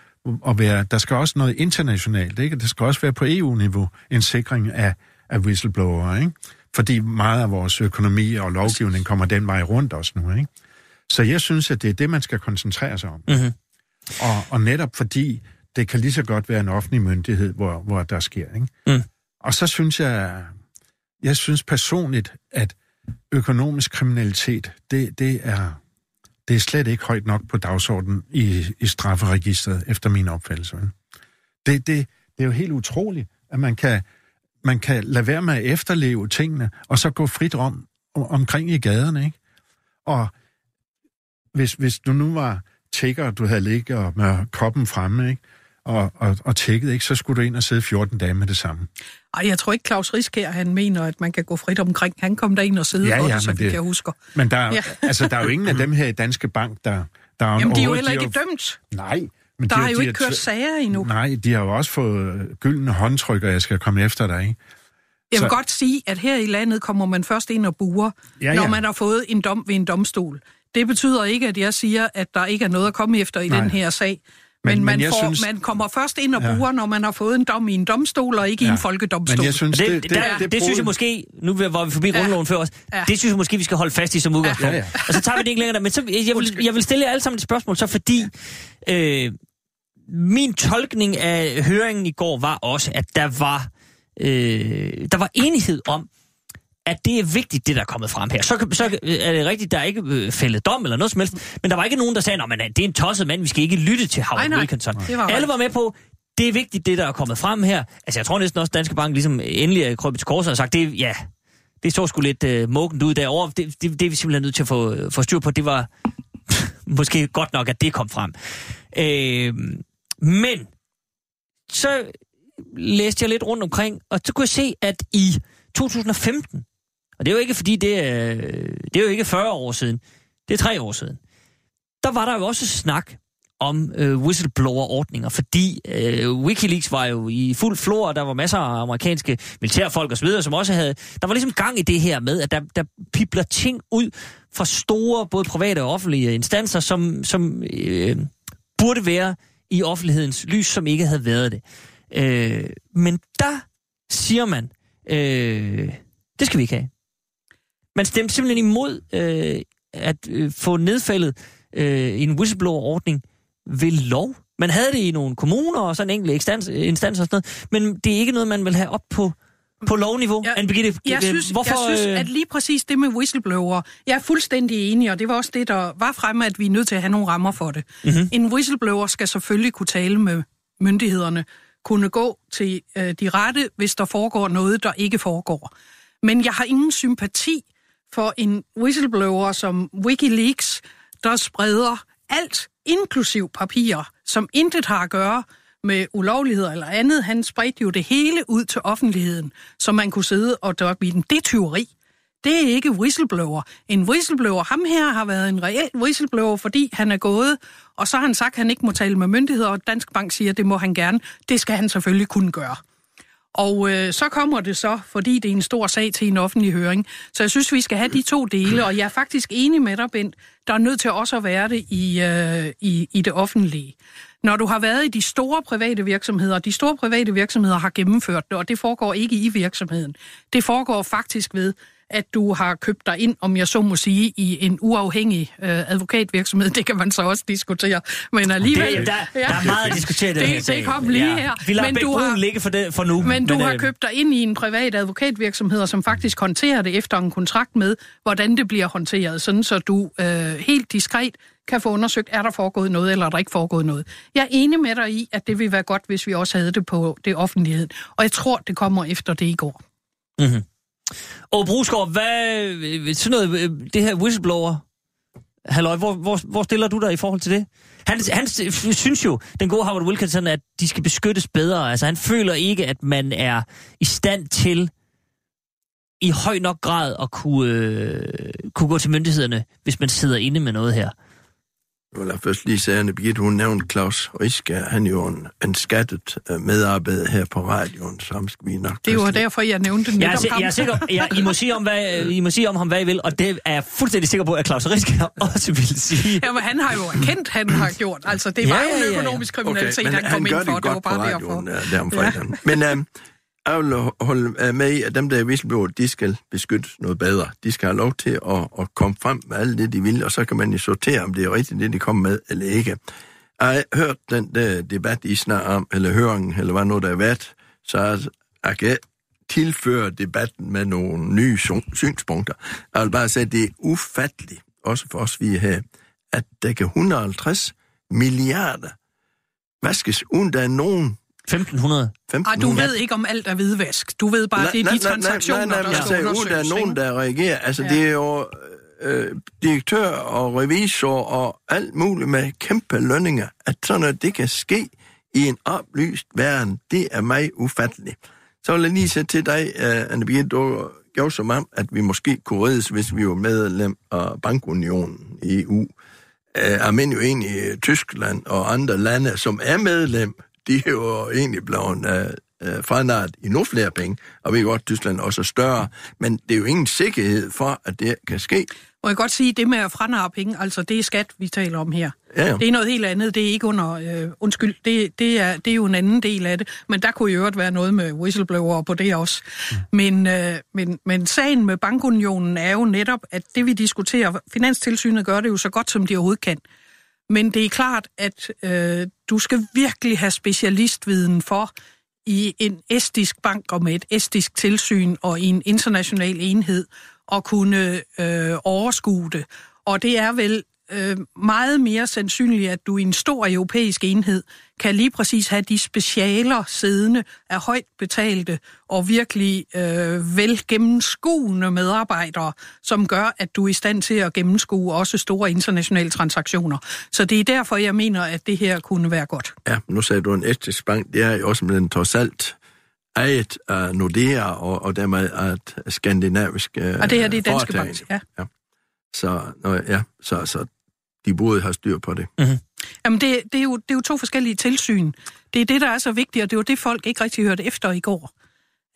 og være... Der skal også noget internationalt, ikke? Der skal også være på EU-niveau en sikring af, af whistleblower, ikke? Fordi meget af vores økonomi og lovgivning kommer den vej rundt også nu, ikke? Så jeg synes, at det er det, man skal koncentrere sig om. Mhm. Og, og netop fordi det kan lige så godt være en offentlig myndighed, hvor, hvor der sker, ikke? Mm. Og så synes jeg, jeg synes personligt, at økonomisk kriminalitet, det, det, er, det er slet ikke højt nok på dagsordenen i, i strafferegistret, efter min opfattelse. Det, det, det er jo helt utroligt, at man kan, man kan lade være med at efterleve tingene, og så gå frit om, om omkring i gaderne, ikke? Og hvis, hvis du nu var tækker, du havde ligget og med koppen fremme, ikke? Og, og, og tækket, ikke? så skulle du ind og sidde 14 dage med det samme. Ej, jeg tror ikke, Claus Riskær, han mener, at man kan gå frit omkring. Han kom der ind og sidde Ja, ja, ja, så det- jeg husker. Men der, er, Ja. altså, der er jo ingen af dem her i Danske Bank, der... der er Jamen, de er jo heller ikke dømt. Nej. Men Der de, har jo de ikke kørt sager endnu. Nej, de har jo også fået gyldne håndtryk, og jeg skal komme efter dig, ikke? Jeg vil Så- godt sige, at her i landet kommer man først ind og buer, Ja, ja, når man har fået en dom ved en domstol. Det betyder ikke, at jeg siger, at der ikke er noget at komme efter i Nej. den her sag. Men- Men, men man, jeg får, synes- man kommer først ind og Ja. buer, når man har fået en dom i en domstol, og ikke ja. i en folkedomstol. Men jeg synes, Det, det, det, det, der, det, det, synes jeg måske, nu var vi forbi Ja. grundloven før os, Ja. det synes jeg måske, vi skal holde fast i som udgangspunkt. Ja, ja. Og så tager vi det ikke længere. Men så, jeg, vil, jeg vil stille jer alle sammen et spørgsmål, så fordi øh, min tolkning af høringen i går var også, at der var, øh, der var enighed om, at det er vigtigt, det der er kommet frem her. Så, så er det rigtigt, der er ikke øh, fældet dom eller noget som helst, men der var ikke nogen, der sagde, at det er en tosset mand, vi skal ikke lytte til Howard. Wilkinson. Var Alle var med på, det er vigtigt, det der er kommet frem her. Altså, jeg tror næsten også, Danske Bank ligesom endelig er krøbet til korset og sagt, det, ja, det så sgu lidt øh, muggent ud derovre. Det, det, det er vi simpelthen nødt til at få, øh, få styr på. Det var måske godt nok, at det kom frem. Øh, men så læste jeg lidt rundt omkring, og så kunne jeg se, at i 2015, og det er jo ikke fordi, det er, det er jo ikke 40 år siden, det er tre år siden, der var der jo også snak om øh, whistleblower-ordninger, fordi øh, Wikileaks var jo i fuld flor, og der var masser af amerikanske militærfolk osv., som også havde... Der var ligesom gang i det her med, at der, der pipler ting ud fra store, både private og offentlige instanser, som, som øh, burde være i offentlighedens lys, som ikke havde været det. Øh, men der siger man, øh, det skal vi ikke have. Man stemte simpelthen imod øh, at øh, få nedfældet øh, en whistleblower-ordning ved lov. Man havde det i nogle kommuner og sådan enkelte instans, instanser og sådan noget, men det er ikke noget, man vil have op på, på lovniveau. Ja, Anne Birgitte, Jeg øh, synes, hvorfor, jeg synes, øh, at lige præcis det med whistleblower, jeg er fuldstændig enig, og det var også det, der var fremme, at vi er nødt til at have nogle rammer for det. Mhm. Mm-hmm. En whistleblower skal selvfølgelig kunne tale med myndighederne, kunne gå til øh, de rette, hvis der foregår noget, der ikke foregår. Men jeg har ingen sympati for en whistleblower som Wikileaks, der spreder alt, inklusiv papirer, som intet har at gøre med ulovligheder eller andet. Han spredte jo det hele ud til offentligheden, så man kunne sidde og dørke i den. Det er tyveri. Det er ikke whistleblower. En whistleblower, ham her har været en reel whistleblower, fordi han er gået, og så har han sagt, at han ikke må tale med myndigheder, og Dansk Bank siger, at det må han gerne. Det skal han selvfølgelig kunne gøre. Og øh, så kommer det så, fordi det er en stor sag til en offentlig høring. Så jeg synes, vi skal have de to dele, og jeg er faktisk enig med dig, Bent. Der er nødt til også at være det i, øh, i, i det offentlige. Når du har været i de store private virksomheder, de store private virksomheder har gennemført det, og det foregår ikke i virksomheden. Det foregår faktisk ved, at du har købt dig ind, om jeg så må sige, i en uafhængig øh, advokatvirksomhed. Det kan man så også diskutere. Men alligevel... Det, der, ja, der er meget at diskutere den det, her. Det kom lige ja. her. Vi lader men du har, ligge for, det, for nu. Men du men, har øh, købt dig ind i en privat advokatvirksomhed, som faktisk håndterer det efter en kontrakt med, hvordan det bliver håndteret, sådan så du øh, helt diskret kan få undersøgt, er der foregået noget, eller er der ikke foregået noget. Jeg er enig med dig i, at det ville være godt, hvis vi også havde det på det offentlighed. Og jeg tror, det kommer efter det i går. Mm-hmm. Og Brugsgaard, hvad, øh, sådan noget, øh, det her whistleblower, halløj, hvor, hvor, hvor stiller du dig i forhold til det? Han, han synes jo, den gode Howard Wilkinson, at de skal beskyttes bedre. Altså han føler ikke, at man er i stand til i høj nok grad at kunne, øh, kunne gå til myndighederne, hvis man sidder inde med noget her. Jeg vil først lige sige, at Birgitte, hun nævnte Claus Riske. Han er jo en, en skattet øh, medarbejder her på radioen, som skal vi nok... Det var derfor, jeg nævnte jeg er, jeg er sikker, jeg, I, må sige om, hvad, I må sige om ham, hvad I vil, og det er jeg fuldstændig sikker på, at Claus Riske også vil sige. Jamen, han har jo erkendt, han har gjort. Altså, det var ja, jo en økonomisk kriminalitet, okay, han kom han ind for. Det, det var bare derfor. Der, der ja. Men... Uh, jeg vil holde øh, med i, at dem, der er whistleblower, de skal beskyttes noget bedre. De skal have lov til at, at komme frem med alt det, de vil, og så kan man jo sortere, om det er rigtigt, det de kommer med, eller ikke. Jeg har hørt den der debat, I snakker om, eller høringen, eller hvad nu der er været, så jeg kan tilføre debatten med nogle nye synspunkter. Jeg vil bare sige, at det er ufatteligt, også for os, vi er her, at der kan 150 milliarder vaskes, uden der er nogen 1500. Ej, du ved ikke om alt er hvidvask. Du ved bare, nej, det er de nej, transaktioner, nej, nej, der skal undersøges. Der er nogen, der reagerer. Altså, ja. det er jo øh, direktør og revisor og alt muligt med kæmpe lønninger. At sådan noget, det kan ske i en oplyst verden, det er mig ufatteligt. Så vil jeg lige sætte til dig, uh, Anne Birgit, du gjorde som om, at vi måske kunne reddes, hvis vi var medlem af Bankunionen i EU. Uh, er men jo egentlig Tyskland og andre lande, som er medlem, de er jo egentlig blevet øh, øh, franart i nogle flere penge, og vi godt, Tyskland også er større, men det er jo ingen sikkerhed for, at det kan ske. Må jeg godt sige, det med at franare penge, altså det er skat, vi taler om her. Ja, ja. Det er noget helt andet, det er ikke under, øh, undskyld, det, det, er, det er jo en anden del af det, men der kunne jo øvrigt være noget med whistleblower på det også. Mm. Men, øh, men, men sagen med bankunionen er jo netop, at det vi diskuterer, Finanstilsynet gør det jo så godt, som de overhovedet kan. Men det er klart, at øh, du skal virkelig have specialistviden for i en estisk bank og med et estisk tilsyn og i en international enhed at kunne øh, overskue det. Og det er vel øh, meget mere sandsynligt, at du i en stor europæisk enhed kan lige præcis have de specialer siddende af højt betalte og virkelig øh, vel gennemskuende medarbejdere, som gør, at du er i stand til at gennemskue også store internationale transaktioner. Så det er derfor, jeg mener, at det her kunne være godt. Ja, nu sagde du en estisk bank, det er jo også med den trods alt ejet af Nordea og, og dermed et skandinavisk uh, Og det her det er Danske Bank, ja. ja. Så, ja, så, så de burde have styr på det. Mm-hmm. Jamen, det, det, er jo, det er jo to forskellige tilsyn. Det er det, der er så vigtigt, og det var det, folk ikke rigtig hørte efter i går.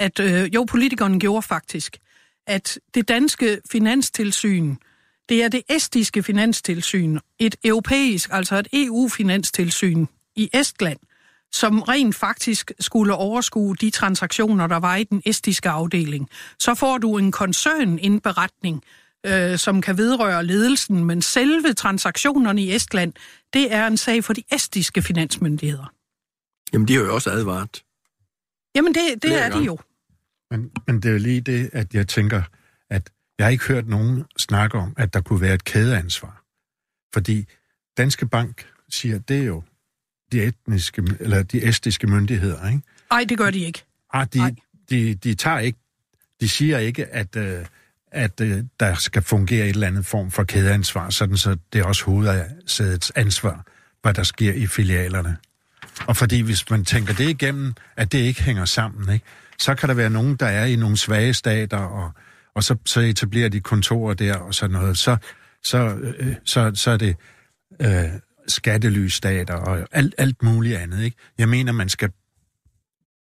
At øh, jo, politikerne gjorde faktisk, at det danske finanstilsyn, det er det estiske finanstilsyn, et europæisk, altså et EU-finanstilsyn i Estland, som rent faktisk skulle overskue de transaktioner, der var i den estiske afdeling. Så får du en koncernindberetning, øh, som kan vedrøre ledelsen, men selve transaktionerne i Estland, det er en sag for de estiske finansmyndigheder. Jamen, de har jo også advaret. Jamen, det, det er de jo. Men, men det er jo lige det, at jeg tænker, at jeg har ikke hørt nogen snakke om, at der kunne være et kædeansvar. Fordi Danske Bank siger, at det er jo de, etniske, eller de estiske myndigheder, ikke? Nej, det gør de ikke. Ah, de, de, de tager ikke, de siger ikke, at, øh, at øh, der skal fungere et eller andet form for kædeansvar, sådan så det er også hovedsædets ansvar, hvad der sker i filialerne. Og fordi hvis man tænker det igennem, at det ikke hænger sammen, ikke? så kan der være nogen, der er i nogle svage stater, og, og så, så etablerer de kontorer der og sådan noget. Så, så, øh, så, så er det øh, skattelysstater og alt, alt muligt andet. Ikke? Jeg mener, man skal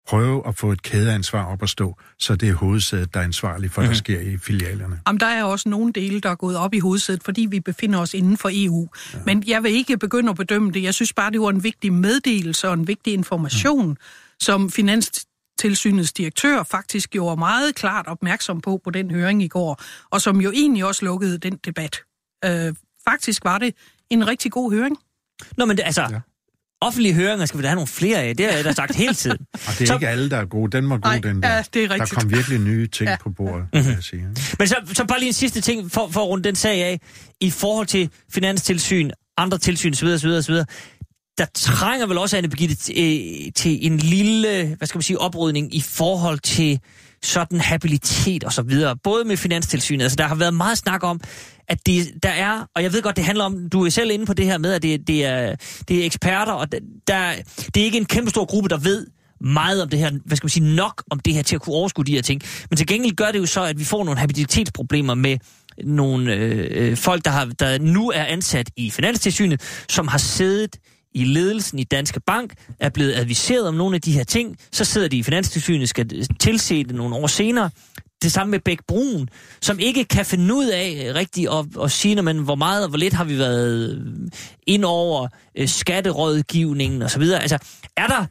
prøve at få et kædeansvar op at stå, så det er hovedsædet, der er ansvarlig for, mm. der sker i filialerne. Jamen, der er også nogle dele, der er gået op i hovedsædet, fordi vi befinder os inden for EU. Ja. Men jeg vil ikke begynde at bedømme det. Jeg synes bare, det var en vigtig meddelelse og en vigtig information, mm. som Finanstilsynets direktør faktisk gjorde meget klart opmærksom på på den høring i går, og som jo egentlig også lukkede den debat. Øh, faktisk var det en rigtig god høring. Nå, men det, altså, ja offentlige høringer skal vi da have nogle flere af. Det har jeg da sagt hele tiden. Og det er så... ikke alle, der er gode. Den var god, Nej, den der. Ja, det er rigtigt. Der kom virkelig nye ting ja. på bordet, mm-hmm. kan jeg sige. Men så, så bare lige en sidste ting, for, for at runde den sag af. I forhold til finanstilsyn, andre tilsyn osv. osv., osv. Der trænger vel også, Anne Birgitte, til, til en lille, hvad skal man sige, oprydning i forhold til sådan habilitet og så videre. Både med finanstilsynet. Altså, der har været meget snak om, at det, der er, og jeg ved godt, det handler om, du er selv inde på det her med, at det, det, er, det er eksperter, og der, det er ikke en kæmpe stor gruppe, der ved meget om det her, hvad skal man sige, nok om det her til at kunne overskue de her ting. Men til gengæld gør det jo så, at vi får nogle habilitetsproblemer med nogle øh, øh folk, der, har, der nu er ansat i Finanstilsynet, som har siddet i ledelsen i Danske Bank, er blevet adviseret om nogle af de her ting, så sidder de i Finanstilsynet, skal tilse det nogle år senere, det samme med Bæk Brun, som ikke kan finde ud af øh, rigtigt at, at sige, men hvor meget og hvor lidt har vi været øh, ind over øh, skatterådgivningen osv. Altså, er der,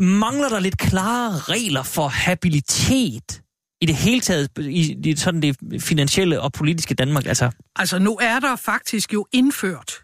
mangler der lidt klare regler for habilitet i det hele taget, i, i sådan det finansielle og politiske Danmark? Altså, altså nu er der faktisk jo indført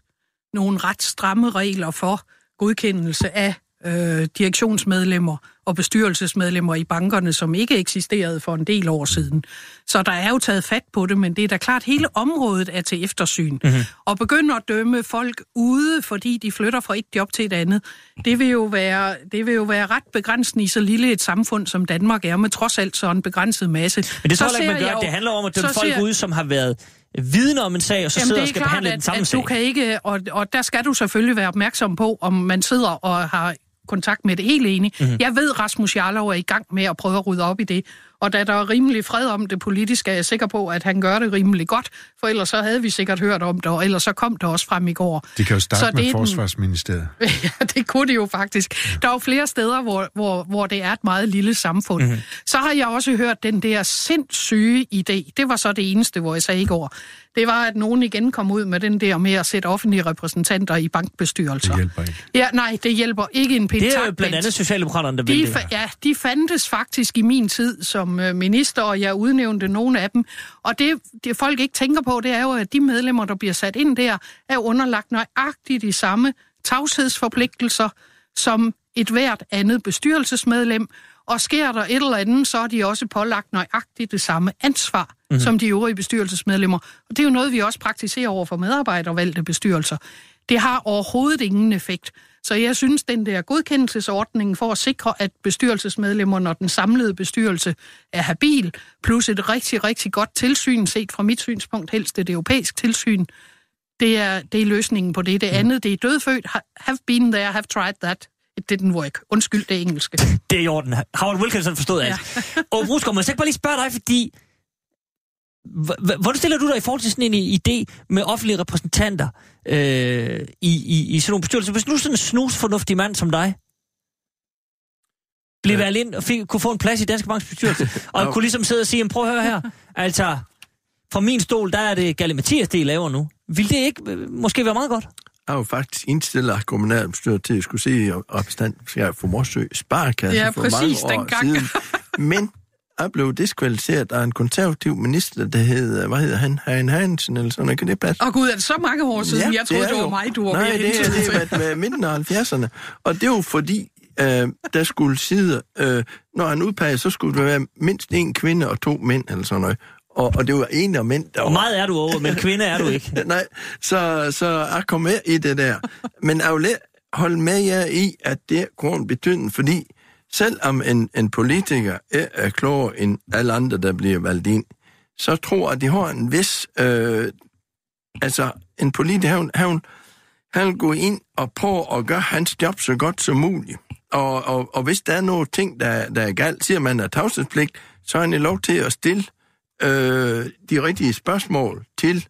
nogle ret stramme regler for godkendelse af øh, direktionsmedlemmer og bestyrelsesmedlemmer i bankerne, som ikke eksisterede for en del år siden. Så der er jo taget fat på det, men det er da klart, at hele området er til eftersyn. Mm-hmm. Og begynde at dømme folk ude, fordi de flytter fra et job til et andet, det vil jo være, det vil jo være ret begrænsende i så lille et samfund, som Danmark er, med trods alt så en begrænset masse. Men det tror jeg ikke, man gør. Jo, det handler om at dømme folk ser, ude, som har været vidne om en sag, og så Jamen, sidder og skal klart, behandle at, den samme at sag. Du kan ikke, og, og der skal du selvfølgelig være opmærksom på, om man sidder og har kontakt med det helt enig. Mm-hmm. Jeg ved, Rasmus Jarlov er i gang med at prøve at rydde op i det. Og da der er rimelig fred om det politiske, er jeg sikker på, at han gør det rimelig godt. For ellers så havde vi sikkert hørt om det, og ellers så kom det også frem i går. De kan jo starte så med det Forsvarsministeriet. ja, det kunne det jo faktisk. Ja. Der er jo flere steder, hvor, hvor, hvor det er et meget lille samfund. Mm-hmm. Så har jeg også hørt den der sindssyge idé. Det var så det eneste, hvor jeg sagde i går det var, at nogen igen kom ud med den der med at sætte offentlige repræsentanter i bankbestyrelser. Det hjælper ikke. Ja, nej, det hjælper ikke en pind. Det er jo blandt andet Socialdemokraterne, der de vil det. Ja, de fandtes faktisk i min tid som øh, minister, og jeg udnævnte nogle af dem. Og det, det folk ikke tænker på, det er jo, at de medlemmer, der bliver sat ind der, er underlagt nøjagtigt de samme tavshedsforpligtelser som et hvert andet bestyrelsesmedlem, og sker der et eller andet, så er de også pålagt nøjagtigt det samme ansvar mm-hmm. som de øvrige bestyrelsesmedlemmer. Og det er jo noget, vi også praktiserer over for medarbejdervalgte bestyrelser. Det har overhovedet ingen effekt. Så jeg synes, den der godkendelsesordning for at sikre, at bestyrelsesmedlemmerne og den samlede bestyrelse er habil, plus et rigtig, rigtig godt tilsyn, set fra mit synspunkt helst et europæisk tilsyn, det er, det er løsningen på det. Det mm. andet, det er dødfødt. Have been there, have tried that. It didn't work. Undskyld det engelske. Det er i orden. Howard Wilkinson forstod alt. Ja. og Brusgaard, må jeg bare lige spørge dig, fordi Hvordan stiller du dig i forhold til sådan en idé med offentlige repræsentanter øh, i, i, i sådan nogle bestyrelser? Hvis nu sådan en snusfornuftig mand som dig blev valgt ind og fik, kunne få en plads i Danske Banks bestyrelse, og okay. kunne ligesom sidde og sige, prøv at høre her, altså, fra min stol, der er det Galle Mathias, det I laver nu. Vil det ikke øh, måske være meget godt? Jeg har jo faktisk indstillet kommunalbestyrelsen til at skulle se repræsentant for Morsø Sparkasse ja, for præcis, mange år siden. Men jeg blev diskvalificeret af en konservativ minister, der hed, hvad hedder han, Hein Hansen, eller sådan noget. Kan det passe? Åh oh, gud, er det så mange år siden? Ja, jeg troede, det, det var mig, du var Nej, det, er, det er med midten af 70'erne. Og det var fordi, øh, der skulle sidde, øh, når han udpegede, så skulle der være mindst en kvinde og to mænd, eller sådan noget. Og, og det var en af mænd, der var... Og meget er du over, men kvinde er du ikke. Nej, så, så jeg kom med i det der. Men jeg vil holde med jer i, at det går en betydning, fordi selvom en, en politiker er, er klogere end alle andre, der bliver valgt ind, så tror jeg, at de har en vis... Øh, altså, en politiker, han, han, han vil gå ind og prøve at gøre hans job så godt som muligt. Og, og, og hvis der er nogle ting, der, der er galt, siger man er tavshedspligt, så er han lov til at stille øh, de rigtige spørgsmål til,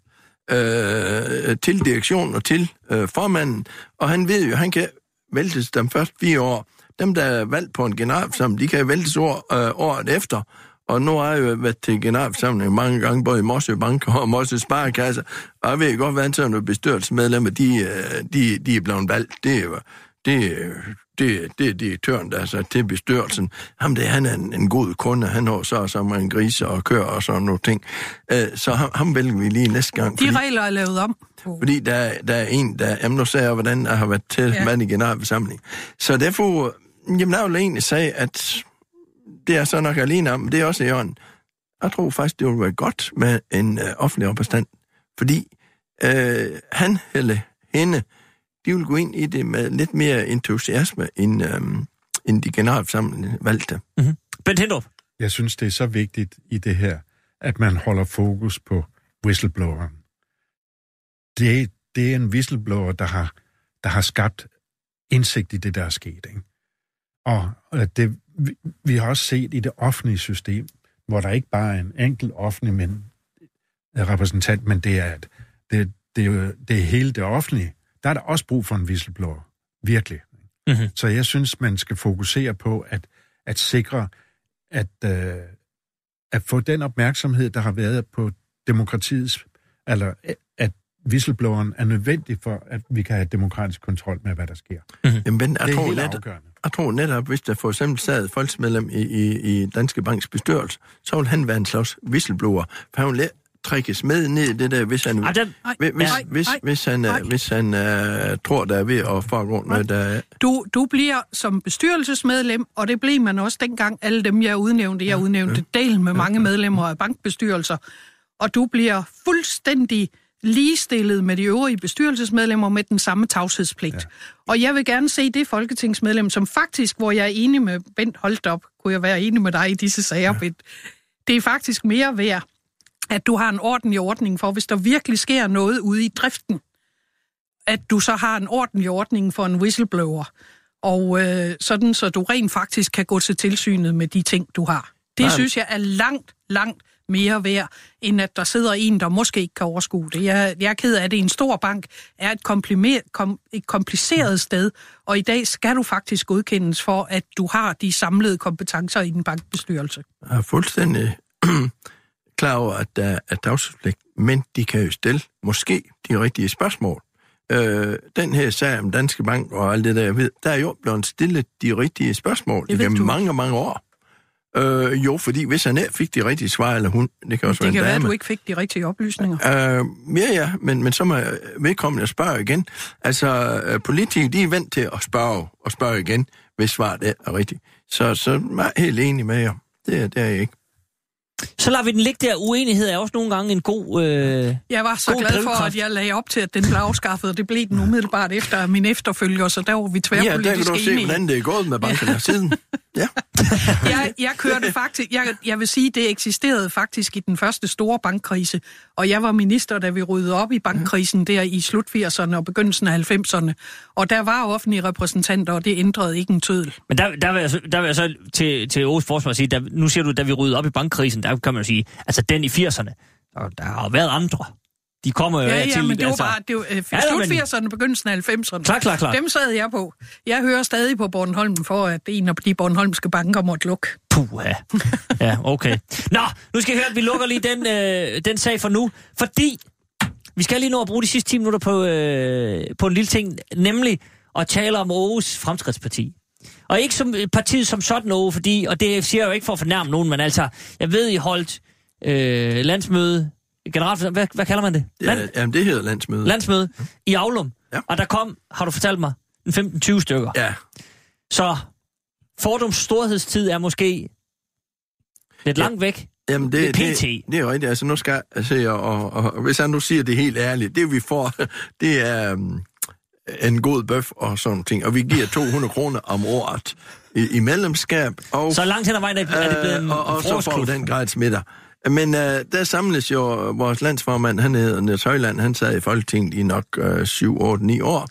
øh, til direktionen og til øh, formanden. Og han ved jo, han kan væltes dem først fire år. Dem, der er valgt på en generalforsamling, de kan væltes år, øh, året efter. Og nu har jeg jo været til generalforsamling mange gange, både i Mosse Bank og Mosse Sparekasse, og jeg ved godt, hvad sådan nogle bestyrelsesmedlemmer, de, øh, de, de er blevet valgt. Det er jo, det, det, det er direktøren, der er sat til bestyrelsen. Ham det, han er en, en god kunde, han har så så med en grise og kører og sådan nogle ting. Øh, så ham, ham vælger vi lige næste gang. De regler er lavet om. Fordi der, der er en, der... Jamen, nu sagde jeg, hvordan jeg har været til ja. mand i generalforsamling. Så derfor... Jamen, jeg vil egentlig sige, at det er så nok alene om, det er også i ånden. Jeg tror faktisk, det ville være godt med en øh, offentlig opstand, fordi øh, han eller hende, de vil gå ind i det med lidt mere entusiasme, end, øh, end de generalforsamlende valgte. Mm-hmm. Bent Hindrup. Jeg synes, det er så vigtigt i det her, at man holder fokus på whistlebloweren. Det, det er en whistleblower, der har, der har skabt indsigt i det, der er sket. Ikke? Og det, vi, vi har også set i det offentlige system, hvor der ikke bare er en enkelt offentlig men, repræsentant, men det er, det, det, er, det er hele det offentlige. Der er der også brug for en whistleblower. Virkelig. Mm-hmm. Så jeg synes, man skal fokusere på at, at sikre, at, øh, at få den opmærksomhed, der har været på demokratiets, eller at whistlebloweren er nødvendig for, at vi kan have demokratisk kontrol med, hvad der sker. Mm-hmm. Jamen, jeg det er tror, helt net, afgørende. Jeg tror netop, hvis der for eksempel sad et folksmedlem i, i, i Danske Banks bestyrelse, så vil han være en slags whistleblower, for han trækkes med ned i det der, hvis han, Ej, den, hvis, hvis, han, øh, hvis han uh, tror, der er ved at foregå noget, der er... Du, du bliver som bestyrelsesmedlem, og det blev man også dengang, alle dem, jeg udnævnte. Jeg udnævnte del med mange medlemmer af bankbestyrelser. Og du bliver fuldstændig ligestillet med de øvrige bestyrelsesmedlemmer med den samme tavshedspligt. Ja. Og jeg vil gerne se det folketingsmedlem, som faktisk, hvor jeg er enig med Bent Holdt op, kunne jeg være enig med dig i disse sager, Bent. Det er faktisk mere værd, at du har en ordentlig ordning for, hvis der virkelig sker noget ude i driften, at du så har en ordentlig ordning for en whistleblower, og øh, sådan, så du rent faktisk kan gå til tilsynet med de ting, du har. Det Nej. synes jeg er langt, langt mere værd, end at der sidder en, der måske ikke kan overskue det. Jeg, jeg er ked af det. En stor bank er et, kom, et kompliceret sted, og i dag skal du faktisk godkendes for, at du har de samlede kompetencer i din bankbestyrelse. Jeg er fuldstændig klar over, at der er tavshedspligt, men de kan jo stille måske de rigtige spørgsmål. Øh, den her sag om Danske Bank og alt det der, jeg ved, der er jo blevet stillet de rigtige spørgsmål igennem du. mange, mange år. Øh, jo, fordi hvis han ikke fik de rigtige svar, eller hun, det kan også Det være kan en være, at dame. du ikke fik de rigtige oplysninger. Øh, ja, ja, men, men så må jeg vedkommende spørge igen. Altså, øh, politikere, de er vant til at spørge og spørge igen, hvis svaret er rigtigt. Så, så er jeg helt enig med jer. Det, er- det er jeg ikke. Så lader vi den ligge der. Uenighed er også nogle gange en god... Øh... Jeg var så glad for, drivkraft. at jeg lagde op til, at den blev afskaffet, og det blev den umiddelbart efter min efterfølger, så der var vi Ja, der kan tværpolitisk du se, enige. hvordan det er gået med bankerne siden. Ja. jeg, jeg kørte faktisk, jeg, jeg vil sige, det eksisterede faktisk i den første store bankkrise, og jeg var minister, da vi ryddede op i bankkrisen der i slut 80'erne og begyndelsen af 90'erne, og der var offentlige repræsentanter, og det ændrede ikke en tødel. Men der, der, vil jeg så, der vil jeg så til, til Aarhus Forsvar sige, der, nu siger du, da vi ryddede op i bankkrisen, der kan man jo sige, altså den i 80'erne, og der har jo været andre. De kommer jo Ja, ja, til, men det var altså, bare det var, øh, Ja, slut men- 80'erne, begyndelsen af 90'erne. Klar, klar, klar. Dem sad jeg på. Jeg hører stadig på Bornholm for, at en af de bornholmske banker måtte lukke. Puh, ja. ja, okay. Nå, nu skal jeg høre, at vi lukker lige den, øh, den sag for nu, fordi vi skal lige nå at bruge de sidste 10 minutter på, øh, på en lille ting, nemlig at tale om Aarhus Fremskridtsparti. Og ikke som partiet som sådan, Aarhus, fordi, og det siger jeg jo ikke for at fornærme nogen, men altså, jeg ved, I holdt øh, landsmøde, generelt, hvad, hvad kalder man det? Ja, jamen, det hedder landsmøde. landsmøde i Aulum. Ja. Og der kom, har du fortalt mig, en 15-20 stykker. Ja, Så fordums storhedstid er måske lidt Ja. langt væk. jamen Det det, PT. det, det er rigtigt. Altså, nu skal jeg se, og, og, og hvis jeg nu siger det helt ærligt, det vi får, det er um, en god bøf og sådan ting. Og vi giver 200 kroner om året i, i medlemskab. Og, Så langt hen ad vejen er, det blevet en øh, og, og så får den gratis middag. Men øh, der samles jo vores landsformand, han hedder Niels Højland, han sad i Folketinget i nok øh, 7, 8, 9 år.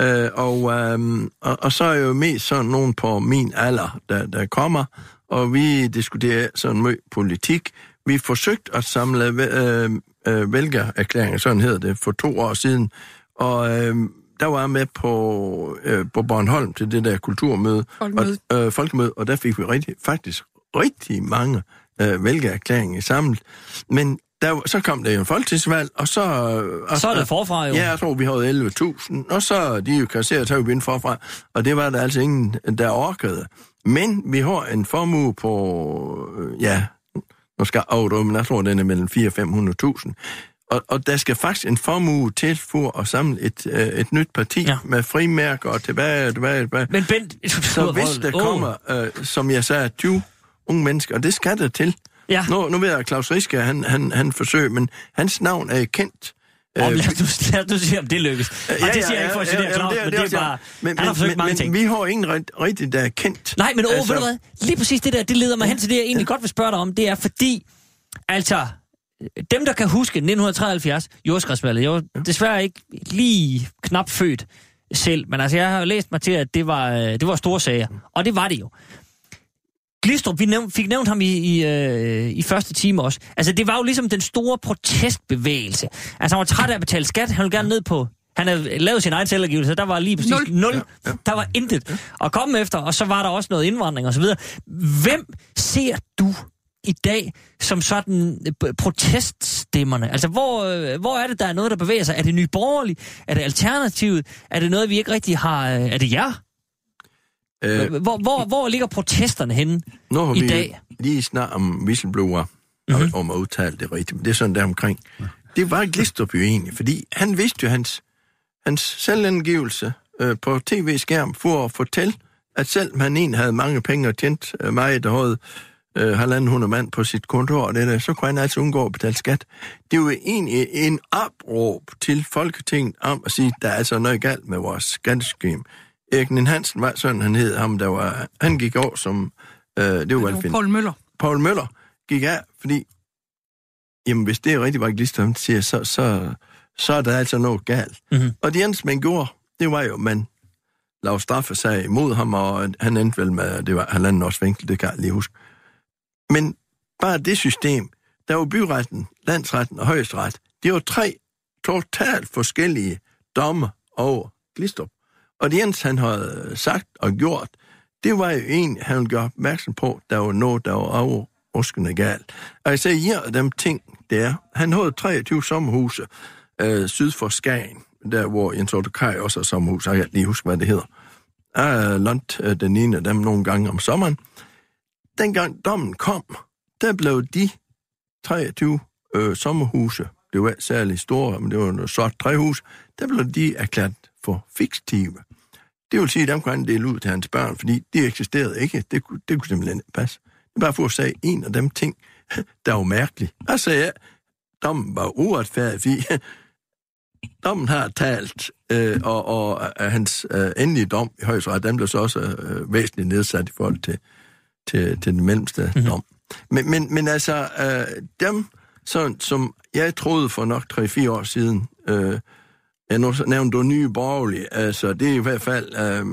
Øh, og, øh, og, og så er jo mest sådan nogen på min alder, der, der kommer, og vi diskuterer sådan meget politik. Vi forsøgte at samle øh, øh, vælgererklæringer, sådan hedder det, for to år siden, og øh, der var jeg med på, øh, på Bornholm til det der kulturmøde, Folkemøde. Og, øh, folkemøde, og der fik vi rigtig, faktisk rigtig mange øh, vælgererklæringer samlet. Men der, så kom der jo en folketingsvalg, og så... Og, Så er det forfra jo. Ja, jeg tror, vi havde 11.000, og så de er jo kasseret, så vi ind forfra, og det var der altså ingen, der orkede. Men vi har en formue på, øh, ja, nu skal jeg men jeg tror, den er mellem 400-500.000. Og, og der skal faktisk en formue til for at samle et, øh, et nyt parti Ja. ja. med frimærker og tilbage og tilbage. Og tilbage. Men Bent... Så hvis der kommer, øh, som jeg sagde, 20 unge mennesker, og det skal der til. Ja. Nu, nu ved jeg, at Claus Riske, han, han, han forsøger, men hans navn er kendt. Om, lad, os, lad os se, om det lykkes. Og det siger jeg ikke for at det er Claus, men det er bare... Men, han har forsøgt men, mange men, ting. vi har ingen rigt- rigtig, der er kendt. Nej, men altså, Altså- ved du hvad? Lige præcis det der, det leder mig hen til det, jeg egentlig godt vil spørge dig om. Det er fordi, altså, dem der kan huske 1973, jordskredsvalget, jeg var desværre ikke lige knap født selv, men altså, jeg har jo læst mig til, at det var, øh, det var store sager. Og det var det jo. Glistrup, vi nævnt, fik nævnt ham i, i, øh, i første time også. Altså, det var jo ligesom den store protestbevægelse. Altså, han var træt af at betale skat. Han ville gerne ned på... Han havde lavet sin egen selvangivelse. Der var lige præcis Nul. nul. Der var intet at komme efter, og så var der også noget indvandring og så videre. Hvem ser du i dag som sådan øh, proteststemmerne? Altså, hvor, øh, hvor er det, der er noget, der bevæger sig? Er det Nye Borgerlige? Er det Alternativet? Er det noget, vi ikke rigtig har... øh, Er det jer? Øh, Hvor, hvor, hvor ligger protesterne henne? nu har i vi dag. lige snart om whistleblower, mm-hmm. om at udtale det rigtigt, men det er sådan der omkring. Det var Glistrup jo egentlig, fordi han vidste jo hans, hans selvangivelse øh, på tv-skærm for at fortælle, at selvom han egentlig havde mange penge og tjent øh, meget, der havde øh, halvanden hundrede mand på sit kontor, og det der, så kunne han altså undgå at betale skat. Det var egentlig en opråb til Folketinget om at sige, at der er altså noget galt med vores skattesystem. Erik Nien Hansen var sådan, han hed ham, der var, han gik over som, øh, det var, var Alfin. Poul Møller. Paul Møller gik af, fordi, jamen hvis det er rigtigt, hvad Glistrup siger, så, så, så er der altså noget galt. Mhm. Og det eneste, man gjorde, det var jo, man lavede straffesag imod ham, og han endte vel med, det var halvanden års fængsel, det kan jeg lige huske. Men bare det system, der var byretten, landsretten og højesteret, det var tre totalt forskellige domme over Glistrup. Og det eneste, han havde sagt og gjort, det var jo en, han ville gøre opmærksom på, der var noget, der var overruskende galt. Og jeg sagde, ja, dem ting der. Han havde 23 sommerhuse øh, syd for Skagen, der hvor Jens Otto Kaj også har sommerhus. Jeg kan lige huske, hvad det hedder. Jeg har lånt øh, den ene af dem nogle gange om sommeren. Dengang dommen kom, der blev de 23 øh, sommerhuse, det var ikke særlig store, men det var noget sort træhus, der blev de erklæret for fiktive. Det vil sige, at dem kunne han dele ud til hans børn, fordi de eksisterede ikke. Det, kunne- det kunne simpelthen ikke passe. Det var bare for at sige en af dem ting, der var mærkelig. Jeg sagde, jeg, dommen var uretfærdig, fordi dommen har talt, øh, og, og og hans øh, endelige dom i højesteret, den blev så også øh, væsentligt nedsat i forhold til, til, til den mellemste mm-hmm. dom. Men, men, men altså, øh, dem, sådan, som jeg troede for nok 3-4 år siden, øh, jeg nu nævnte du nye borgerlige, altså det er i hvert fald, øh,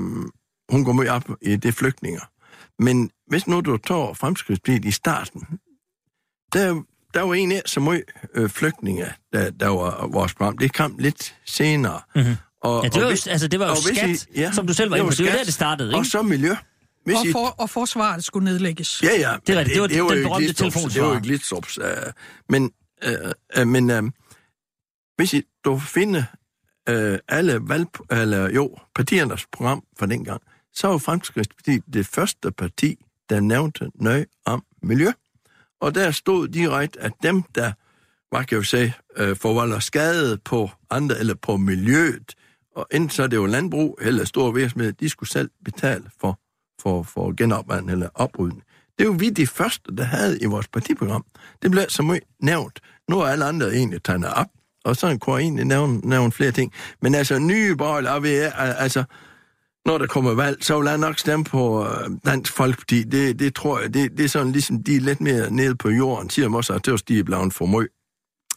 hun går meget op i det flygtninger. Men hvis nu du tager fremskridtspartiet i starten, der, der var en af så meget øh, flygtninge, der, der var vores program. Det kom lidt senere. Mhm. Og, Ja, det var, og jo, altså, det var jo skat, I- ja, som du selv var inde på. Det var der, det startede, ikke? Og så miljø. Hvis Og, for, og forsvaret skulle nedlægges. Ja, ja. Det er rigtigt. Det var den jo berømte ikke Glistrups- telefonsvarer. Det var jo ikke Glistrups. Uh, men uh, uh, men uh, hvis I, du finder uh, alle valg, eller jo, partiernes program fra dengang, så var Fremskridtspartiet det første parti, der nævnte nøje om miljø. Og der stod direkte, at dem, der, hvad kan jeg jo sige, uh, forvolder skade på andre eller på miljøet, og enten så er det jo landbrug eller store virksomheder, de skulle selv betale for, for, for genopretning eller oprydning. Det er jo vi de første, der havde i vores partiprogram. Det blev så meget nævnt. Nu er alle andre egentlig tegnet op, og så kunne jeg egentlig nævne, nævne flere ting. Men altså, nye borgerlige, og vi er, altså, når der kommer valg, så vil jeg nok stemme på øh, Dansk Folkeparti. Det, det tror jeg, det, det er sådan ligesom, de er lidt mere nede på jorden, siger de også, at det de er blevet for meget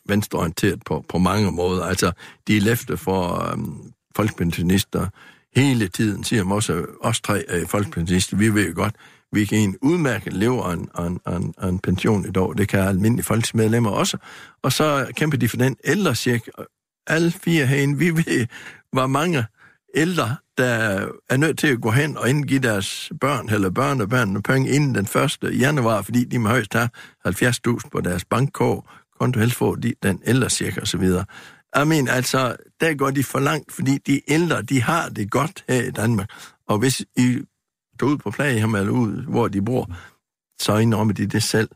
venstreorienteret på, på mange måder. Altså, de er læfte for øhm, folkepensionister hele tiden, siger også, os tre er folkepensionister, vi ved jo godt, vi kan en udmærket leve af en, af en, af en, af en pension i dag. Det kan almindelige folkesmedlemmer også. Og så kæmper de for den ældre. Alle fire herinde, vi ved, hvor mange ældre, der er nødt til at gå hen og indgive deres børn eller børn og børn penge inden den 1. januar, fordi de må højst have 70.000 på deres bankkort, konto helst få de, den ældre cirka og så videre. Jeg mener, altså, der går de for langt, fordi de ældre, de har det godt her i Danmark. Og hvis I går ud på plagehjem eller ud, hvor de bor, så indrømmer de det selv.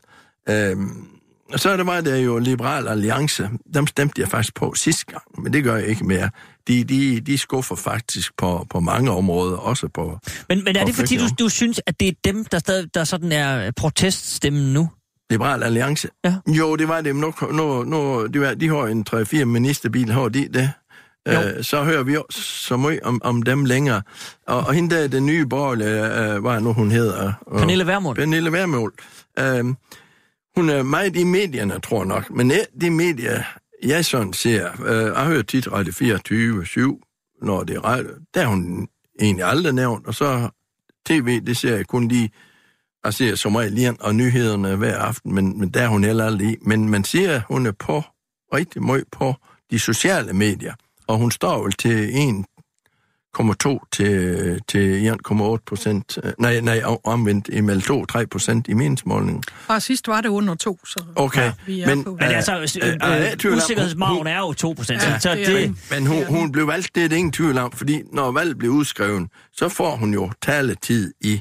Øhm, og så er det var der jo Liberal Alliance. Dem stemte jeg faktisk på sidste gang, men det gør jeg ikke mere. De, de, de skuffer faktisk på, på mange områder, også på... Men, men er det fordi, du, du synes, at det er dem, der, stadig, der sådan er proteststemmen nu? Liberal Alliance? Ja. Jo, det var det. Nu, nu, nu, de, var, de har en 3-4 ministerbil, har de det? Øh, så hører vi jo så meget om, om dem længere. Og, og hende der, den nye borgerlige, øh, hvad er nu hun hedder? Og, Pernille Vermund. Pernille Vermund. Øh, hun er meget i medierne, tror jeg nok. Men det- de medier, jeg sådan ser, øh, jeg hører tit Radio 24, 7, når det er radio, der er hun egentlig aldrig nævnt. Og så tv, det ser jeg kun lige, jeg ser som regel lige og nyhederne hver aften, men, men der er hun heller aldrig i. Men man siger, at hun er på rigtig meget på de sociale medier, og hun står vel til 1,2 til, til 1,8 procent, øh, nej, nej, om- omvendt imellem 2-3 procent i meningsmålingen. Fra sidst var det under to, så Okay, ja, vi er men- på. Men Øh, altså, øh, øh, jeg er usikkerhedsmargen er jo 2 procent, Ja, så det det... Men hun, hun blev valgt, det er det ingen tvivl om, fordi når valget bliver udskrevet, så får hun jo taletid i,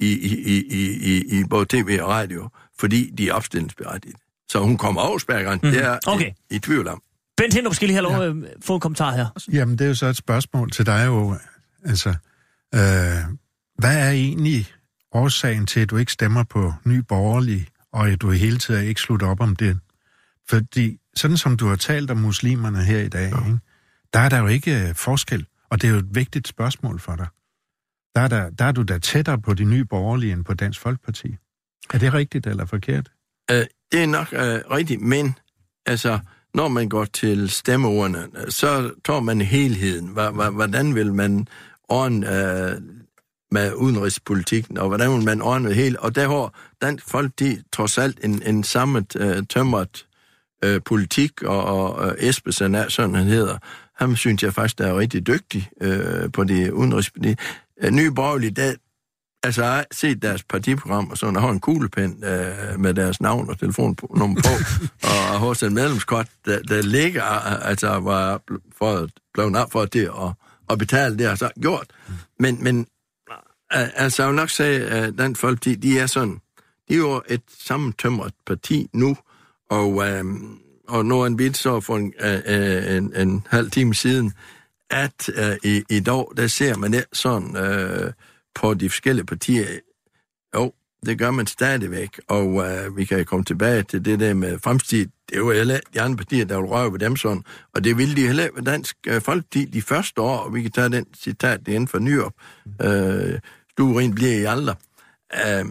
i, i, i, i, i, i både tv og radio, fordi de er opstillingsberettiget. Så hun kommer over spærgeren, mm. det er Okay. i, i tvivl om. Bent Hindrup skal lige have lov at øh, få en kommentar her. Jamen, det er jo så et spørgsmål til dig jo. Altså, øh, hvad er egentlig årsagen til, at du ikke stemmer på ny borgerlig, og at du i hele tiden ikke slutter op om det? Fordi sådan som du har talt om muslimerne her i dag, ikke, der er der jo ikke øh, forskel, og det er jo et vigtigt spørgsmål for dig. Der er, der, der er du da tættere på de nye borgerlige end på Dansk Folkeparti. Er det rigtigt eller forkert? Øh, det er nok øh, rigtigt, men altså, når man går til stemmeordene, øh, så tager man helheden. Hvordan vil man ordne øh, med udenrigspolitikken, og hvordan vil man ordne helt? hele? Og der har Dansk Folkeparti trods alt en, en samlet øh, tømret øh, politik, og, og øh, Espesen er, sådan han hedder, ham synes jeg faktisk, der er rigtig dygtig øh, på det udenrigspolitik. Øh, Nye Borgerlige, der, Altså, har set deres partiprogram, og sådan, og har en kuglepen øh, med deres navn og telefonnummer på, og hos en medlemskort, der, der ligger, altså, var for, blevet op for det at, at betale det, har så gjort. Men, men øh, altså, jeg vil nok sige, at Dansk Folkeparti, de er sådan, de er jo et sammentømret parti nu, og, øh, og nu er en bit så for en, øh, øh, en, en halv time siden, at øh, i, i dag, der ser man det sådan øh, på de forskellige partier. Jo, det gør man stadigvæk, og øh, vi kan komme tilbage til det der med fremtid. Det er jo heller de andre partier, der vil røre ved dem sådan, og det ville de heller ikke ved Dansk øh, Folkeparti de første år, og vi kan tage den citat, det inden for Nyrup. Øh, Stuerin bliver i alder. Øh,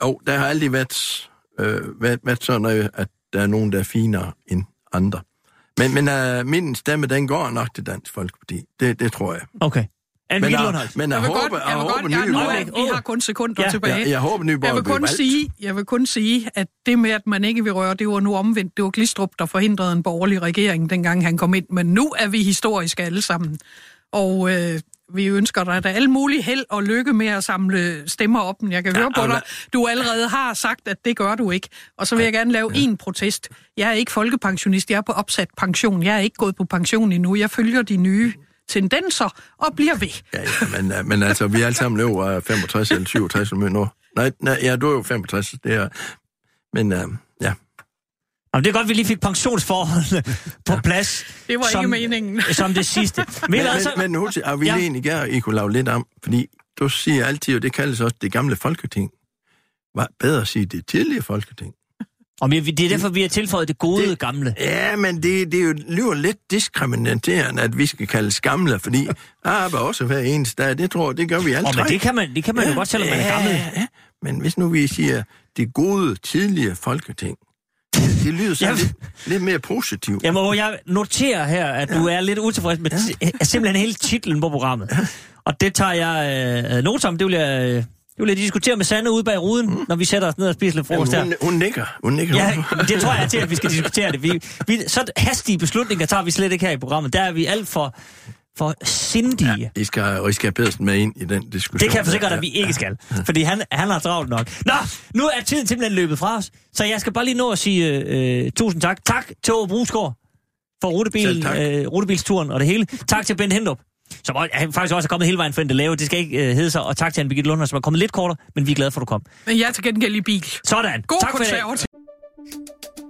og der har aldrig været, øh, været, været sådan noget, at der er nogen, der er finere end andre. Men, men uh, min stemme, den går nok til Dansk Folkeparti. Det, det tror jeg. Okay. Anne Men, Mikkel jeg, Lundholt. men jeg, Jeg vil håber, godt, jeg, jeg håber, jeg, nu, borgerlige- er- vi har kun sekunder Ja, tilbage. jeg, jeg håber, nye Jeg vil, kun valgt. sige, jeg vil kun sige, at det med, at man ikke vil røre, det var nu omvendt. Det var Glistrup, der forhindrede en borgerlig regering, dengang han kom ind. Men nu er vi historiske alle sammen. Og øh, vi ønsker dig da alle mulige held og lykke med at samle stemmer op. Men Jeg kan Ja, høre på dig, du allerede har sagt, at det gør du ikke. Og så vil jeg gerne lave en protest. Jeg er ikke folkepensionist, jeg er på opsat pension. Jeg er ikke gået på pension endnu. Jeg følger de nye tendenser og bliver ved. Ja, ja, men, uh, men altså, vi er alle sammen over 65 eller 67 eller nu. Nej, nej, ja, du er jo 65, det er... Men uh, ja, Jamen, det er godt, at vi lige fik pensionsforholdene på plads. Det var ikke meningen. Som det sidste. Men, men, altså, men, men husk, jeg vil Ja. ja. egentlig gerne, I kunne lave lidt om, fordi du siger altid, og det kaldes også det gamle folketing. Var bedre at sige det tidlige folketing. Og vi, det er derfor, vi har tilføjet det gode det, gamle. Ja, men det, det er jo lyder lidt diskriminerende, at vi skal kaldes gamle, fordi jeg arbejder også hver eneste dag. Det tror jeg, det gør vi Og men det kan man, det kan man jo godt, selvom man er gammel. Ja, ja, men hvis nu vi siger, det gode, tidligere folketing, det, lyder så Ja. lidt, lidt mere positivt. Jamen, og jeg noterer her, at du er lidt utilfreds med ja. simpelthen hele titlen på programmet. Og det tager jeg øh, noter om. Det vil jeg, øh, det vil jeg diskutere med Sande ude bag ruden, mm. når vi sætter os ned og spiser lidt frokost her. hun, hun nikker. Hun nikker. Ja, det tror jeg til, at vi skal diskutere det. Vi, vi, så hastige beslutninger tager vi slet ikke her i programmet. Der er vi alt for, for sindige. Ja. I skal, og I skal have Pedersen med ind i den diskussion. Det kan jeg forsikre dig, at vi ikke skal. Fordi han, han har travlt nok. Nå, nu er tiden simpelthen løbet fra os. Så jeg skal bare lige nå at sige øh, tusind tak. Tak til Åge Brusgaard for rutebil, øh, rutebilsturen og det hele. Tak til Bent Hindrup, som også- han faktisk også er kommet hele vejen for en det lave. Det skal ikke øh, hedde sig. Og tak til Anne Birgitte Lunder, som er kommet lidt kortere, men vi er glade for, at du kom. Men jeg er til gengæld i bil. Sådan. God tak for i dag. konservativ.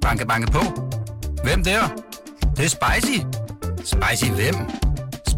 Banke, banke på. Hvem der? Det, det er spicy. Spicy hvem?